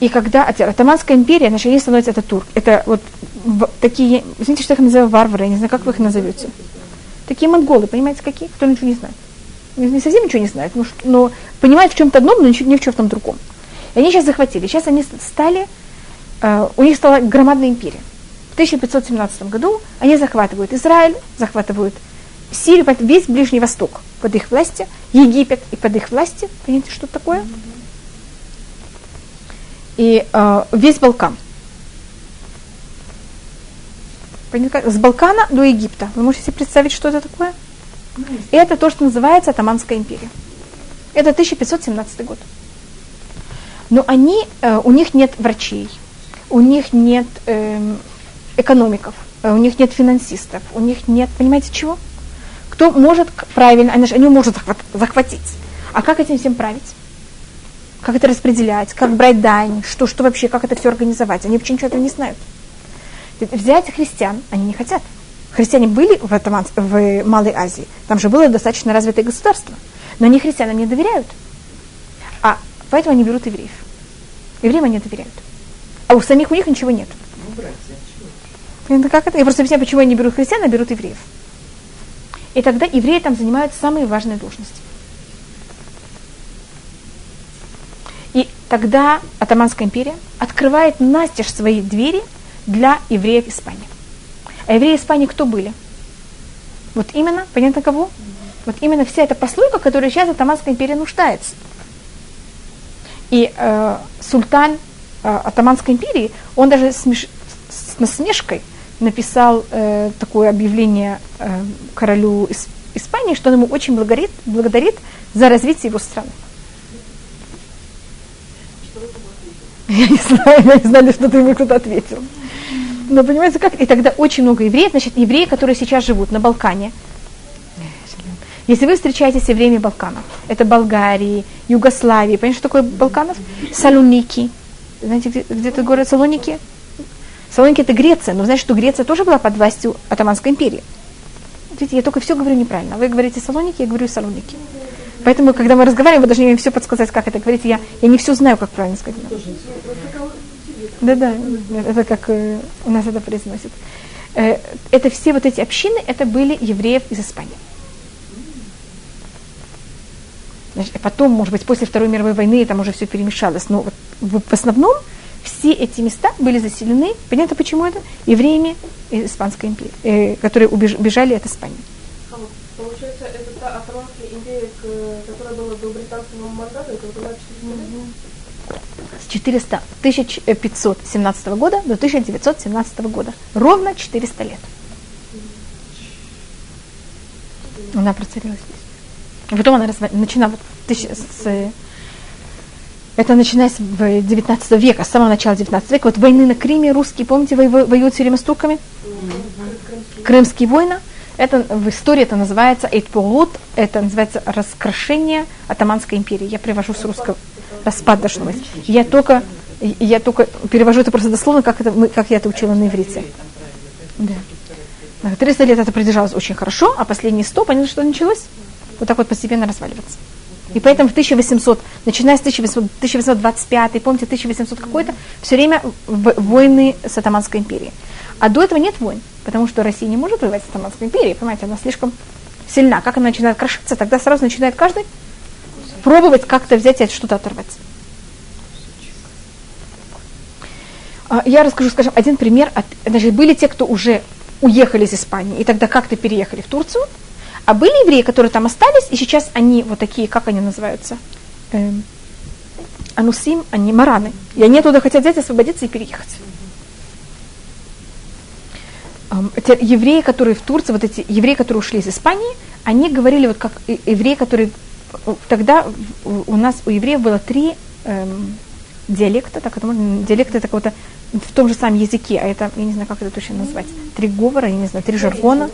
И когда Атаманская империя, значит, они становятся это турк. Это вот такие, извините, что я их называю варвары, я не знаю, как вы их назовете. Такие монголы, понимаете, какие? Кто ничего не знает. Не совсем ничего не знает, но, но понимают в чем-то одном, но не в чем-то другом. И они сейчас захватили. Сейчас они стали, э, у них стала громадная империя. В 1517 году они захватывают Израиль, захватывают Сирию, весь Ближний Восток под их властью, Египет и под их властью. Понимаете, что такое? И э, весь Балкан. С Балкана до Египта. Вы можете себе представить, что это такое? И это то, что называется Атаманская империя. Это 1517 год. Но они, э, у них нет врачей, у них нет э, экономиков, э, у них нет финансистов, у них нет, понимаете, чего? Кто может правильно, они, они могут захватить. А как этим всем править? как это распределять, как брать дань, что, что вообще, как это все организовать. Они вообще ничего этого не знают. Взять христиан они не хотят. Христиане были в, этом, в Малой Азии, там же было достаточно развитое государство, но они христианам не доверяют. А поэтому они берут евреев. Евреям они доверяют. А у самих у них ничего нет. Ну, как это? Я просто объясняю, почему они берут христиан, а берут евреев. И тогда евреи там занимают самые важные должности. И тогда Атаманская империя открывает настежь свои двери для евреев Испании. А евреи Испании кто были? Вот именно, понятно кого? Вот именно вся эта прослойка, которая сейчас Атаманская империя нуждается. И э, султан э, Атаманской империи, он даже смеш... с насмешкой написал э, такое объявление э, королю Ис- Испании, что он ему очень благодарит, благодарит за развитие его страны. Я не знаю, я не знаю, что ты ему кто-то ответил. Но понимаете, как? И тогда очень много евреев, значит, евреи, которые сейчас живут на Балкане. Если вы встречаетесь с евреями Балканов, это Болгарии, Югославии, понимаете, что такое Балканов? Салоники. Знаете, где, где это город Салоники? Салоники это Греция, но знаете, что Греция тоже была под властью Атаманской империи. Видите, я только все говорю неправильно. Вы говорите Салоники, я говорю Салоники. Поэтому, когда мы разговариваем, вы должны мне все подсказать, как это говорить. Я, я не все знаю, как правильно сказать. Да, да, это как э, у нас это произносит. Э, это все вот эти общины, это были евреев из Испании. Значит, потом, может быть, после Второй мировой войны там уже все перемешалось, но вот в основном все эти места были заселены, понятно почему это, евреями Испанской империи, э, которые убежали от Испании. Получается, это та Атаманская империя, которая была до британского мандата, это была 400, 1517 года до 1917 года. Ровно 400 лет. Она процарилась здесь. Потом она начинала с, это начинается в 19 века, с самого начала 19 века. Вот войны на Криме, русские, помните, воюют все время с турками? Крымские войны. Это в истории это называется Эйтполут, это называется раскрошение Атаманской империи. Я привожу с русского распад должно быть. Я только, я только перевожу это просто дословно, как, это, как я это учила на иврите. Да. 300 лет это продержалось очень хорошо, а последние 100, понятно, что началось? Вот так вот постепенно разваливаться. И поэтому в 1800, начиная с 1800, 1825, помните, 1800 какой-то, все время войны с Атаманской империей. А до этого нет войн, потому что Россия не может воевать с Атаманской империей, понимаете, она слишком сильна. Как она начинает крошиться, тогда сразу начинает каждый пробовать как-то взять и что-то оторвать. А, я расскажу, скажем, один пример. От, значит, были те, кто уже уехали из Испании и тогда как-то переехали в Турцию, а были евреи, которые там остались, и сейчас они вот такие, как они называются? Эм, анусим, они мараны. И они оттуда хотят взять, освободиться и переехать. Эм, те евреи, которые в Турции, вот эти евреи, которые ушли из Испании, они говорили вот как евреи, которые тогда у нас, у евреев было три эм, диалекта, так это можно, диалекты такого-то в том же самом языке, а это, я не знаю, как это точно назвать, три говора, я не знаю, три жаргона.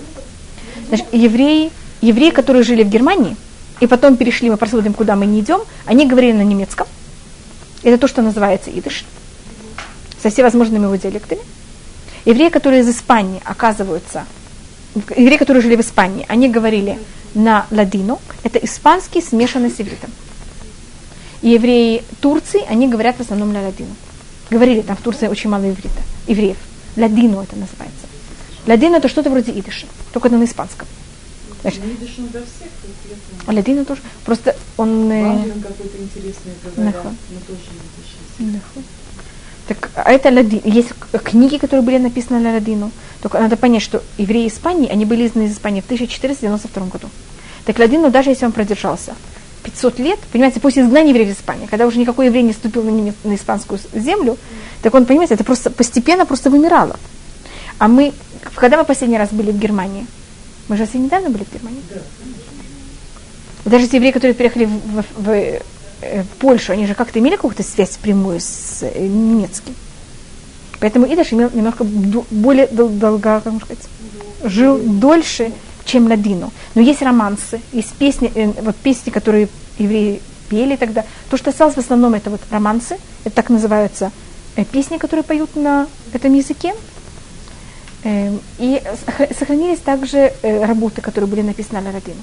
Значит, евреи, евреи, которые жили в Германии, и потом перешли, мы посмотрим, куда мы не идем, они говорили на немецком. Это то, что называется идыш, со всевозможными его диалектами. Евреи, которые из Испании оказываются, евреи, которые жили в Испании, они говорили на ладино, это испанский, смешанный с ивритом. И евреи Турции, они говорят в основном на ладино. Говорили, там в Турции очень мало иврита, евреев. Ладино это называется. Ладино это что-то вроде идыша, только на испанском. Значит, Ладино тоже. Просто он... Э, какой-то интересный говорят, тоже Так, а это ладин. Есть книги, которые были написаны на ладину. Только надо понять, что евреи Испании, они были изгнаны из Испании в 1492 году. Так Ладину, даже если он продержался 500 лет, понимаете, после изгнания евреев из Испании, когда уже никакой еврей не ступил на, немец, на испанскую землю, так он, понимаете, это просто постепенно просто вымирало. А мы, когда мы последний раз были в Германии? Мы же совсем недавно были в Германии. Даже те евреи, которые переехали в, в, в, э, в Польшу, они же как-то имели какую-то связь прямую с э, немецким. Поэтому Идаш имел немножко более долго, как можно сказать, жил дольше, чем Ладину. Но есть романсы, есть песни, э, вот песни, которые евреи пели тогда. То, что осталось в основном, это вот романсы, это так называются песни, которые поют на этом языке. Эм, и сохранились также э, работы, которые были написаны на равину.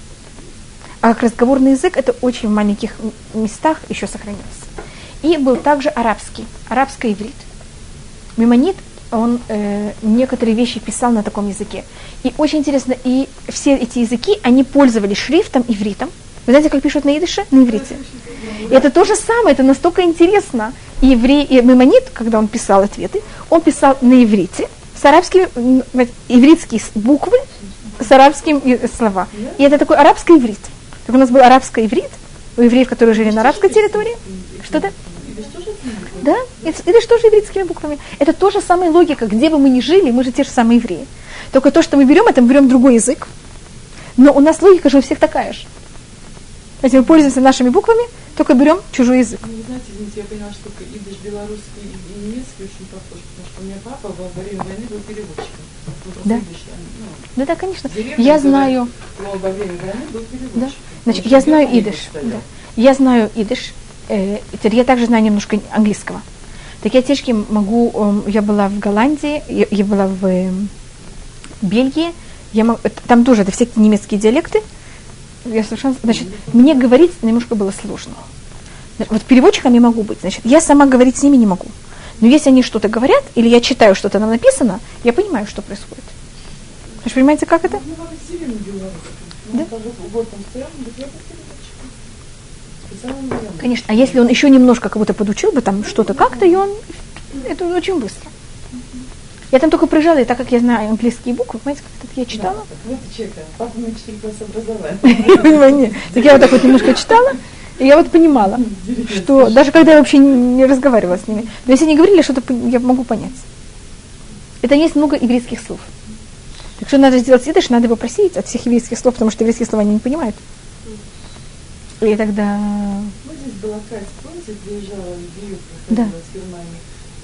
А разговорный язык, это очень в маленьких местах еще сохранился. И был также арабский, арабско-иврит. Мимонит, он э, некоторые вещи писал на таком языке. И очень интересно, и все эти языки, они пользовались шрифтом ивритом. Вы знаете, как пишут на идыше? На иврите. И это то же самое, это настолько интересно. И еврей, и Мимонит, когда он писал ответы, он писал на иврите, с арабскими, ивритские буквы, с арабскими слова. И это такой арабский иврит. Так у нас был арабский иврит, у евреев, которые жили на арабской территории. Что-то? Да, или что же еврейскими буквами? Это то же самая логика, где бы мы ни жили, мы же те же самые евреи. Только то, что мы берем, это мы берем другой язык. Но у нас логика же у всех такая же. Если мы пользуемся нашими буквами, только берем чужой язык. Ну, вы знаете, извините, я поняла, что идыш белорусский и немецкий очень похож, у меня папа во время войны был переводчиком. Да. Ну, да, да, конечно. Я знаю. Во время войны был переводчиком. Да. Значит, я знаю идыш. Да. Я знаю идыш. Э, я также знаю немножко английского. Так я тешки могу, эм, я была в Голландии, я, я была в э, Бельгии, я могу, там тоже это все немецкие диалекты. Я совершенно, значит, мне говорить немножко было сложно. Вот переводчиком я могу быть, значит, я сама говорить с ними не могу. Но если они что-то говорят, или я читаю что-то там написано, я понимаю, что происходит. Вы же понимаете, как это? Да? Конечно. А если он еще немножко как будто подучил бы там что-то как-то, и он это очень быстро. Я там только прижала, и так как я знаю английские буквы, понимаете, как это я читала. Да, вот человека, папа у меня 4 класса образования. Так я вот так вот немножко читала, и я вот понимала, что даже когда я вообще не разговаривала с ними, но если они говорили что-то, я могу понять. Это есть много еврейских слов. Так что надо сделать идыш, надо его просить от всех еврейских слов, потому что еврейские слова они не понимают. И тогда... Вот здесь была Катя, помните, приезжала в Бию, да. с Германии.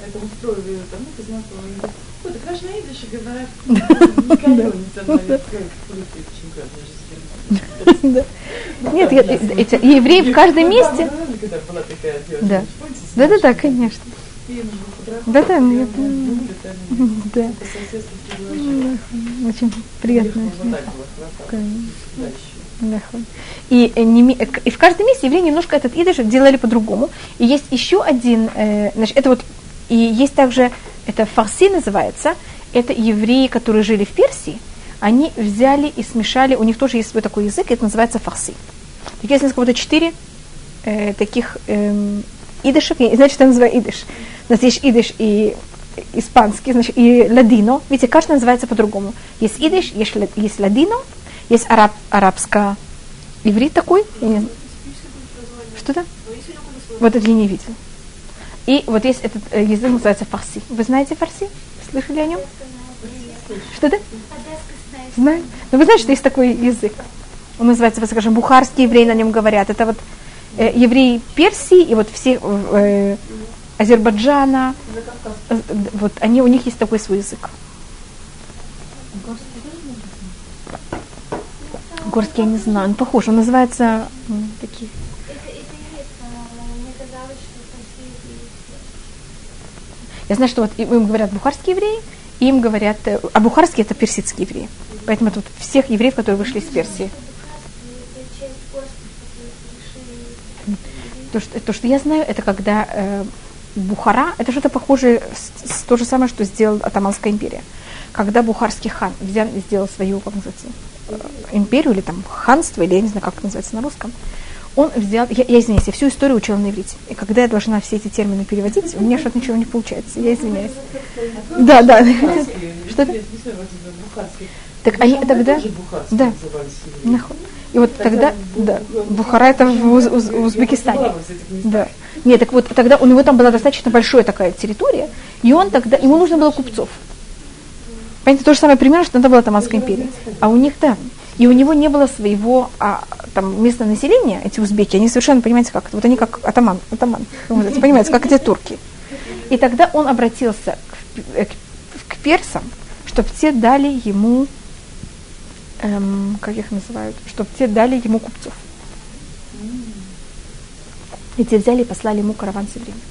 Это устроили там, ну, познакомились. Ой, так аж на идыше говорят, никого не там, да. Нет, евреи в каждом месте. Да. Да, да, да, конечно. Да, да, я Да. Очень приятно. И, э, э, и в каждом месте евреи немножко этот идыш делали по-другому. И есть еще один, э, значит, это вот, и есть также, это фарси называется, это евреи, которые жили в Персии, они взяли и смешали, у них тоже есть свой такой язык, это называется фарси. Так есть несколько, вот четыре э, таких э, идышек, значит, это называется идыш. У нас есть идыш и испанский, значит, и ладино. Видите, каждый называется по-другому. Есть идыш, есть, есть ладино, есть араб, арабско иврит такой. Что-то? Вот это я не видел. И вот есть этот э, язык, называется фарси. Вы знаете фарси? Слышали о нем? Что-то? Знаю. Но вы знаете, что есть такой язык? Он называется, скажем, бухарский еврей на нем говорят. Это вот э, евреи Персии и вот все э, Азербайджана. Э, вот они, у них есть такой свой язык. Горский я не знаю, он похож, он называется такие. Я знаю, что вот им говорят бухарские евреи, им говорят, э, а бухарские это персидские евреи. Поэтому тут всех евреев, которые вышли из Персии. То, что, то, что я знаю, это когда э, Бухара, это что-то похожее, с, с, то же самое, что сделала Атаманская империя. Когда бухарский хан взял, сделал свою, как называется, э, империю, или там ханство, или я не знаю, как это называется на русском, он взял, я, я извиняюсь, я всю историю учила на иврите. И когда я должна все эти термины переводить, у меня что-то ничего не получается. Я извиняюсь. Да, да. Что Так они тогда... Да. И вот тогда, да, Бухара это в, Уз, Уз, Узбекистане. Да. Нет, так вот тогда у него там была достаточно большая такая территория, и он тогда, ему нужно было купцов. Понимаете, то же самое примерно, что это была Таманская империя. А у них, да, и у него не было своего а, там, местного населения, эти узбеки, они совершенно, понимаете, как, вот они как атаман, атаман, понимаете, как эти турки. И тогда он обратился к, к, к персам, чтобы те дали ему, эм, как их называют, чтобы те дали ему купцов. И те взяли и послали ему караван с евреями.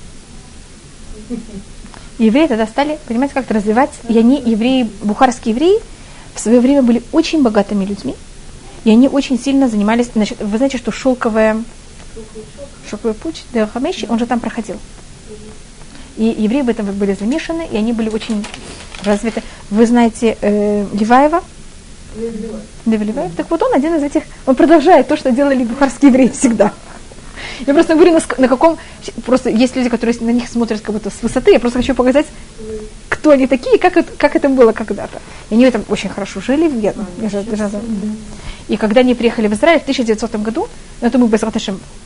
Евреи тогда стали, понимаете, как-то развивать. И они, евреи, бухарские евреи, в свое время были очень богатыми людьми. И они очень сильно занимались, значит, вы знаете, что шелковая, шелковый путь, Делхамеши, он же там проходил. И евреи в этом были замешаны, и они были очень развиты. Вы знаете э, Леваева? Леваев. Так вот он один из этих, он продолжает то, что делали бухарские евреи всегда. Я просто говорю, на, на каком... Просто есть люди, которые на них смотрят как будто с высоты. Я просто хочу показать, кто они такие, как это, как это было когда-то. И они там очень хорошо жили, даже, да. И когда они приехали в Израиль в 1900 году, ну это мы без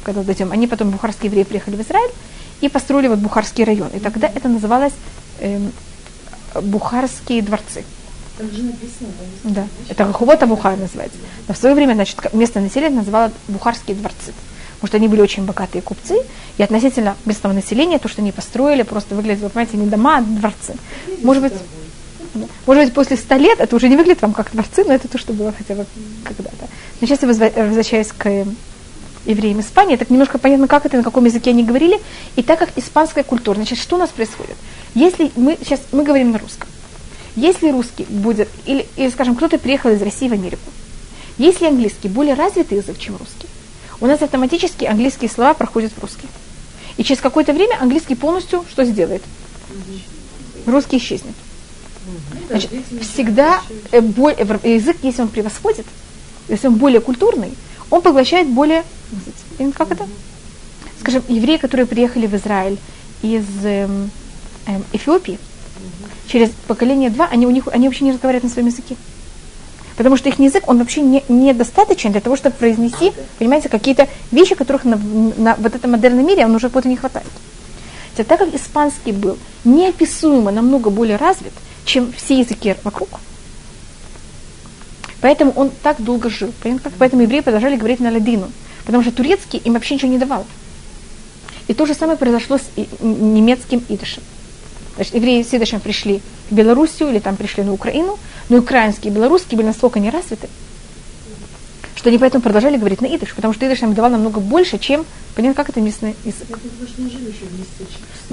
когда дойдем, они потом, бухарские евреи, приехали в Израиль и построили вот Бухарский район. И тогда это называлось эм, Бухарские дворцы. Там же написано, да. Это Рахувота Бухар называется. Но в свое время, значит, местное население называло Бухарские дворцы потому что они были очень богатые купцы, и относительно местного населения, то, что они построили, просто выглядит, вы понимаете, не дома, а дворцы. Может быть, может быть, после ста лет это уже не выглядит вам как дворцы, но это то, что было хотя бы когда-то. Но сейчас я возвращаюсь к евреям Испании, так немножко понятно, как это, на каком языке они говорили, и так как испанская культура, значит, что у нас происходит? Если мы сейчас, мы говорим на русском, если русский будет, или, или скажем, кто-то приехал из России в Америку, если английский более развитый язык, чем русский, у нас автоматически английские слова проходят в русский. И через какое-то время английский полностью что сделает? Русский исчезнет. Значит, всегда э, э, язык, если он превосходит, если он более культурный, он поглощает более... Как это? Скажем, евреи, которые приехали в Израиль из эм, эм, Эфиопии, через поколение два, они, у них, они вообще не разговаривают на своем языке. Потому что их язык, он вообще не, недостаточен для того, чтобы произнести, понимаете, какие-то вещи, которых на, на вот этом модерном мире он уже вот не хватает. Хотя так как испанский был неописуемо намного более развит, чем все языки вокруг, поэтому он так долго жил. Поэтому евреи продолжали говорить на ладину. Потому что турецкий им вообще ничего не давал. И то же самое произошло с немецким идышем. Значит, евреи с идышем пришли в Белоруссию или там пришли на Украину – но украинские и белорусские были настолько не развиты, что они поэтому продолжали говорить на идыш, потому что идыш нам давал намного больше, чем, понятно, как это местный язык.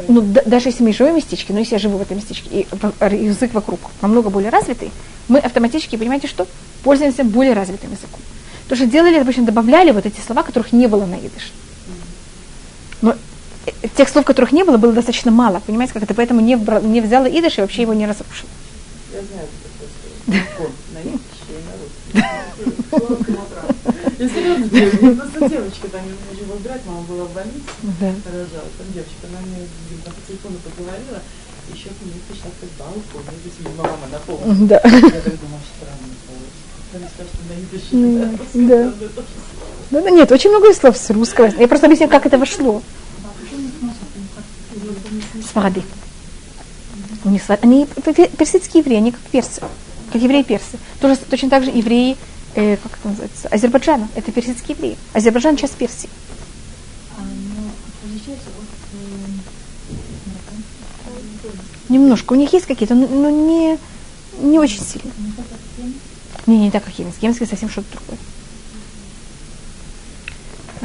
Ну, да, даже если мы живем в местечке, но если я живу в этом местечке, и язык вокруг намного более развитый, мы автоматически, понимаете, что пользуемся более развитым языком. То, что делали, обычно добавляли вот эти слова, которых не было на идыш. Но тех слов, которых не было, было достаточно мало, понимаете, как это, поэтому не, не взяла идыш и вообще его не разрушила. Я знаю, на на русском. Я серьезно, просто девочка, там не могу выбирать, мама была в больнице, рожала, там девочка, она мне по телефону поговорила, еще к ней пришла как балку, мне здесь мама напомнила. Да. Я так думала, странно, она сказала, что на идише, да. Да, да, нет, очень много слов с русского. Я просто объясню, как это вошло. Свады. У них они персидские евреи, они как персы как евреи персы. Тоже, точно так же евреи, э, как это называется, Азербайджана, это персидские евреи. Азербайджан часть Персии. Немножко. У них есть какие-то, но, не, не очень сильно. Не, не так, как Йеменский. Йеменский совсем что-то другое.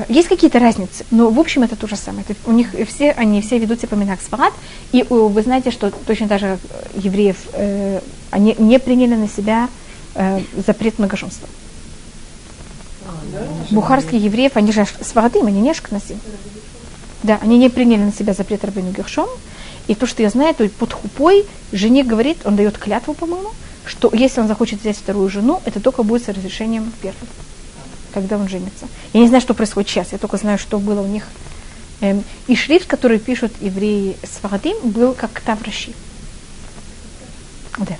Есть какие-то разницы, но в общем это то же самое. Это, у них все, они все ведут себя по Минак Сфарад, и вы знаете, что точно так же евреев, э, они не приняли на себя э, запрет многоженства. Бухарские евреев, они же свадым, они не ашкназим. Да, они не приняли на себя запрет Рабину Гершом. И то, что я знаю, то под хупой жене говорит, он дает клятву, по-моему, что если он захочет взять вторую жену, это только будет с разрешением первой когда он женится. Я не знаю, что происходит сейчас, я только знаю, что было у них. Эм, и шрифт, который пишут евреи с Фарадим, был как Тавращи. Да.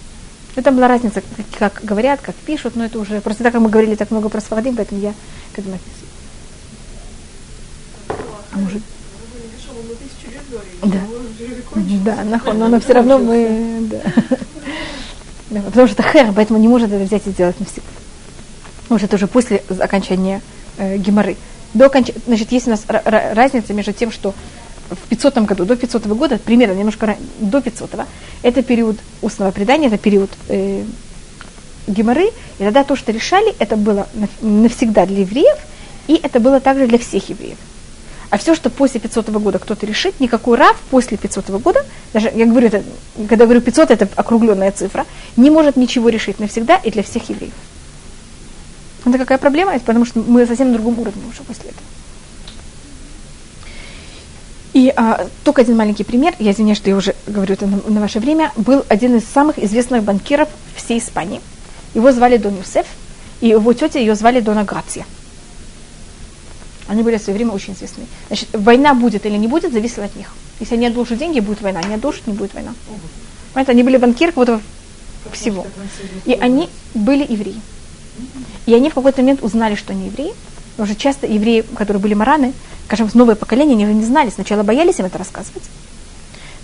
Это была разница, как говорят, как пишут, но это уже просто так, как мы говорили так много про Сфарадим, поэтому я к этому. А может... Да. Да, нахон, но, но все равно мы... Да. Потому что это хер, поэтому не может это взять и сделать навсегда может, это уже после окончания э, геморы. До оконч... Значит, есть у нас разница между тем, что в 500 году, до 500 года, примерно немножко до 500 это период устного предания, это период э, геморы, и тогда то, что решали, это было навсегда для евреев, и это было также для всех евреев. А все, что после 500 года кто-то решит, никакой рав после 500 года, даже я говорю, это, когда говорю 500, это округленная цифра, не может ничего решить навсегда и для всех евреев. Это какая проблема? Это потому что мы совсем на другом уровне уже после этого. И а, только один маленький пример, я извиняюсь, что я уже говорю это на, на ваше время, был один из самых известных банкиров всей Испании. Его звали Дон Юсеф, и его тетя ее звали Дона Грация. Они были в свое время очень известны. Значит, война будет или не будет, зависело от них. Если они одолжат деньги, будет война. Не одолжат, не будет война. Понимаете, они были банкиры вот всего. И они были евреи. И они в какой-то момент узнали, что они евреи. Что часто евреи, которые были мараны, скажем, новое поколение, они уже не знали. Сначала боялись им это рассказывать.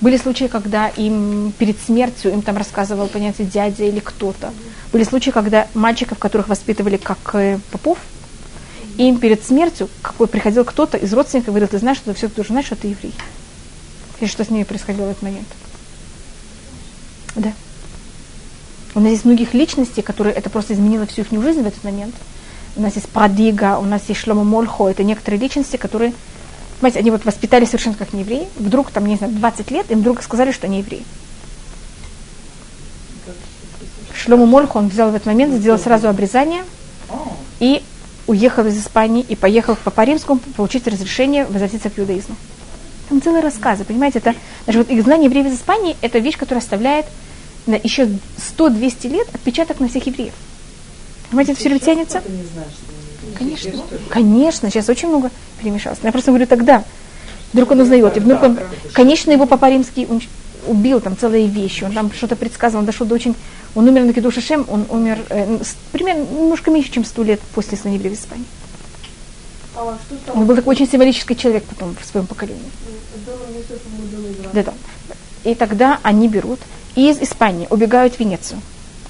Были случаи, когда им перед смертью им там рассказывал, понятие, дядя или кто-то. Были случаи, когда мальчиков, которых воспитывали как э, попов, им перед смертью какой приходил кто-то из родственников и говорил, ты знаешь, что ты все должен знать, что ты еврей. И что с ними происходило в этот момент. Да. У нас есть многих личностей, которые это просто изменило всю их жизнь в этот момент. У нас есть Прадига, у нас есть Шлома Мольхо. Это некоторые личности, которые, понимаете, они вот воспитались совершенно как не евреи. Вдруг, там, не знаю, 20 лет, им вдруг сказали, что они евреи. Шлому Мольху он взял в этот момент, сделал сразу обрезание и уехал из Испании и поехал Папа Римскому получить разрешение возвратиться к иудаизму. Там целые рассказы, понимаете, это, даже вот изгнание евреев из Испании, это вещь, которая оставляет на еще 100-200 лет отпечаток на всех евреев. Понимаете, это все время тянется? Конечно, конечно, сейчас очень много перемешалось. Я просто говорю тогда, вдруг он узнает, и вдруг он, конечно, его Папа Римский убил там целые вещи, он там что-то предсказывал, он дошел до очень... Он умер на Кедуша Шем, он умер э, примерно немножко меньше, чем сто лет после изгнания в Испании. А он был такой очень символический человек потом в своем поколении. Да, да. И тогда они берут и из Испании убегают в Венецию.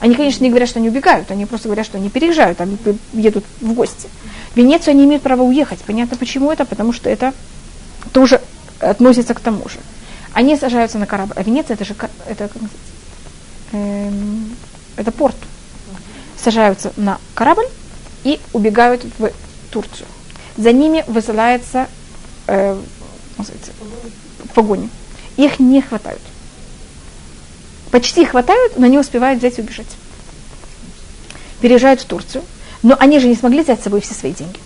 Они, конечно, не говорят, что они убегают, они просто говорят, что они переезжают, они едут в гости. В Венецию они имеют право уехать. Понятно, почему это? Потому что это тоже относится к тому же. Они сажаются на корабль. А Венеция это же это, эм, это порт. Сажаются на корабль и убегают в Турцию. За ними высылается э, погоня. Их не хватают. Почти хватают, но не успевают взять и убежать. Переезжают в Турцию. Но они же не смогли взять с собой все свои деньги.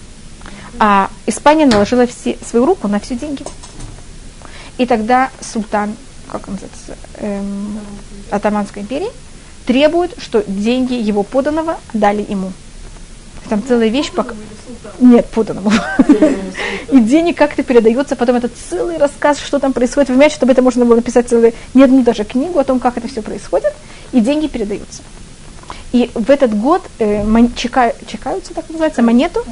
А Испания наложила все, свою руку на все деньги. И тогда султан, как он называется, эм, Атаманской империи, требует, что деньги его поданного дали ему. Там целая вещь, пока... Нет, поданному. И денег как-то передается, потом этот целый рассказ, что там происходит. Вы понимаете, чтобы это можно было написать целую, не одну даже книгу о том, как это все происходит, и деньги передаются. И в этот год э, мон, чека, чекаются, так называется, монету,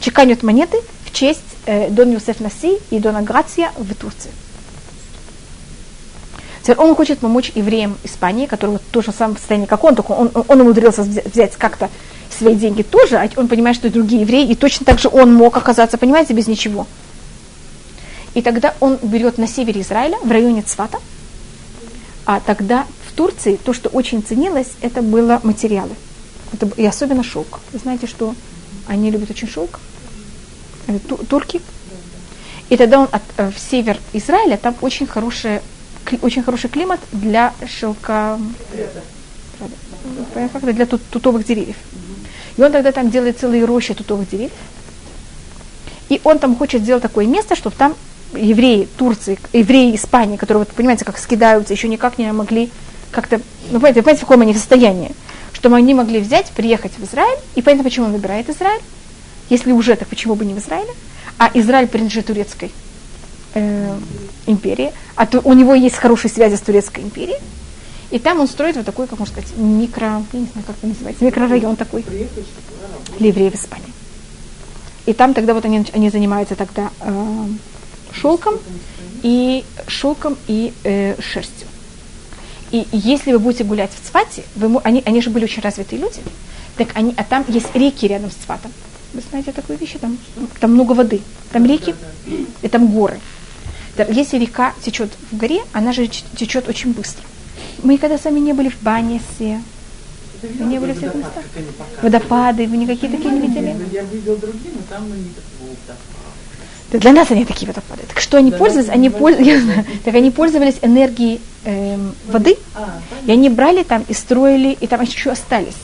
чеканят монеты в честь э, Дон Юсеф Наси и Дона Грация в Турции. Теперь он хочет помочь евреям Испании, которые вот в том же самом состоянии, как он, только он, он умудрился взять как-то свои деньги тоже, а он понимает, что другие евреи, и точно так же он мог оказаться, понимаете, без ничего. И тогда он берет на севере Израиля, в районе Цвата, а тогда в Турции то, что очень ценилось, это было материалы. Это, и особенно шелк. Вы знаете, что они любят очень шелк? Турки. И тогда он от, э, в север Израиля, там очень хороший, очень хороший климат для шелка, для тутовых деревьев. И он тогда там делает целые рощи тутовых деревьев. И он там хочет сделать такое место, чтобы там евреи Турции, евреи Испании, которые, вот, понимаете, как скидаются, еще никак не могли как-то, ну, понимаете, понимаете, в каком они состоянии, чтобы они могли взять, приехать в Израиль, и понятно, почему он выбирает Израиль, если уже, так почему бы не в Израиле, а Израиль принадлежит турецкой э, империи, а то у него есть хорошие связи с турецкой империей, и там он строит вот такой, как можно сказать, микро, я не знаю, как это называется, микрорайон такой для евреев Испании. И там тогда вот они, они занимаются тогда э, шелком и шелком и э, шерстью. И если вы будете гулять в Цвате, вы, они, они же были очень развитые люди, так они, а там есть реки рядом с Цватом. Вы знаете такую вещь? Там, там много воды. Там реки, и там горы. Если река течет в горе, она же течет очень быстро. Мы когда сами не были в бане все. Вы не были в этих местах? Водопады, вы никакие такие не видели? Я видел другие, но там не такого Да для нас они такие водопады. Так что они пользовались? Они, польз- так они пользовались энергией эм, воды, А, и они брали там и строили, и там еще остались,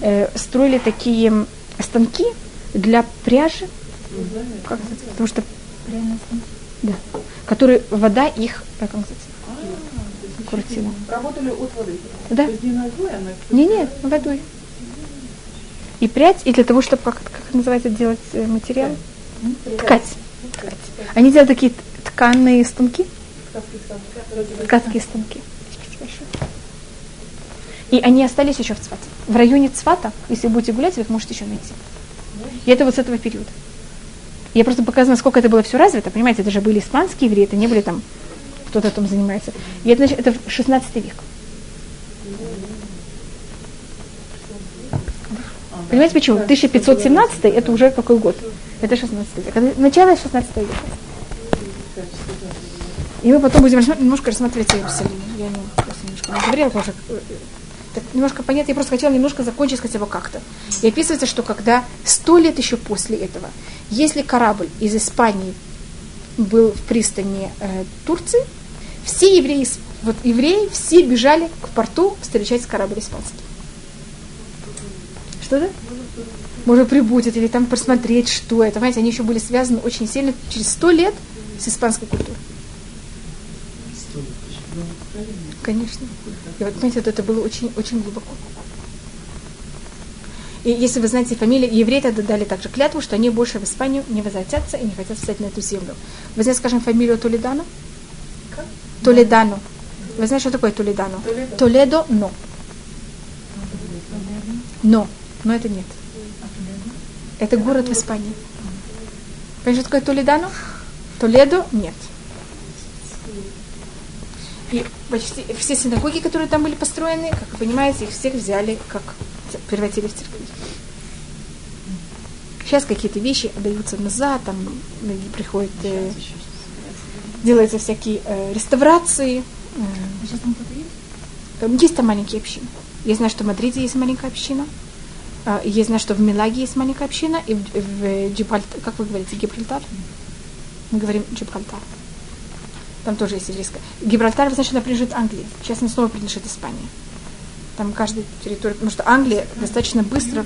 э, строили такие станки для пряжи, понятно. как потому что пряжные станки, да, которые вода их, как называется, А, то есть еще крутила. Работали от воды. Да? То есть не ногой, а на Не, не, водой. И прядь, и для того, чтобы, как, как называется, делать э, материал? Ткать. Ткать. Они делали такие тканые станки, ткацкие станки. И они остались еще в Цвате. В районе Цвата, если вы будете гулять, вы их можете еще найти. И это вот с этого периода. Я просто показываю, насколько это было все развито. Понимаете, это же были испанские евреи, это не были там, кто-то там занимается. И это, значит, это 16 век. Понимаете почему? 1517 это уже какой год? Это 16 век. Начало 16 века. И мы потом будем немножко рассматривать Иерусалим. Я не, немножко не говорила, потому что э, так немножко понятно, я просто хотела немножко закончить хотя бы как-то. И описывается, что когда сто лет еще после этого, если корабль из Испании был в пристани э, Турции, все евреи, вот евреи все бежали к порту встречать корабль испанский. Что да? Можно прибудет или там посмотреть, что это. Понимаете, они еще были связаны очень сильно через сто лет с испанской культурой. Конечно. И вот, понимаете, вот это было очень, очень глубоко. И если вы знаете фамилию, евреи тогда дали также клятву, что они больше в Испанию не возвратятся и не хотят встать на эту землю. Вы знаете, скажем, фамилию Толедано? Толедано. Вы знаете, что такое Толедано? Толедо. Но. Но. Но это нет. Это город в Испании. Понимаете, что такое Толедано? Толедо нет. И почти все синагоги, которые там были построены, как вы понимаете, их всех взяли, как превратили в церкви. Сейчас какие-то вещи отдаются назад, там приходят, э, делаются всякие э, реставрации. Э, есть там маленькие общины. Я знаю, что в Мадриде есть маленькая община. А, Я знаю, что в Милаге есть маленькая община, и в, в Джибральтар, как вы говорите, Гибралтар? Мы говорим Джибралтар. Там тоже есть еврейская. Гибралтар, вы знаете, она принадлежит Англии. Сейчас она снова принадлежит Испании. Там каждая территория, потому что Англия достаточно быстро...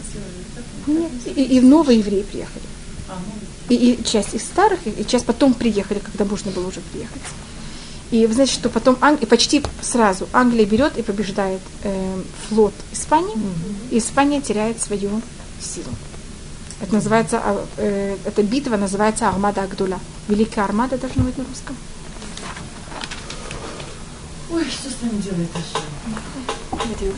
Нет, и, и новые евреи приехали. И, и часть из старых, и, и часть потом приехали, когда можно было уже приехать. И вы знаете, что потом Ан- и почти сразу Англия берет и побеждает э, флот Испании, и Испания теряет свою силу. Это называется, а, э, эта битва называется Армада Агдула. Великая армада должна быть на русском. Ой, что с нами делает Ашем?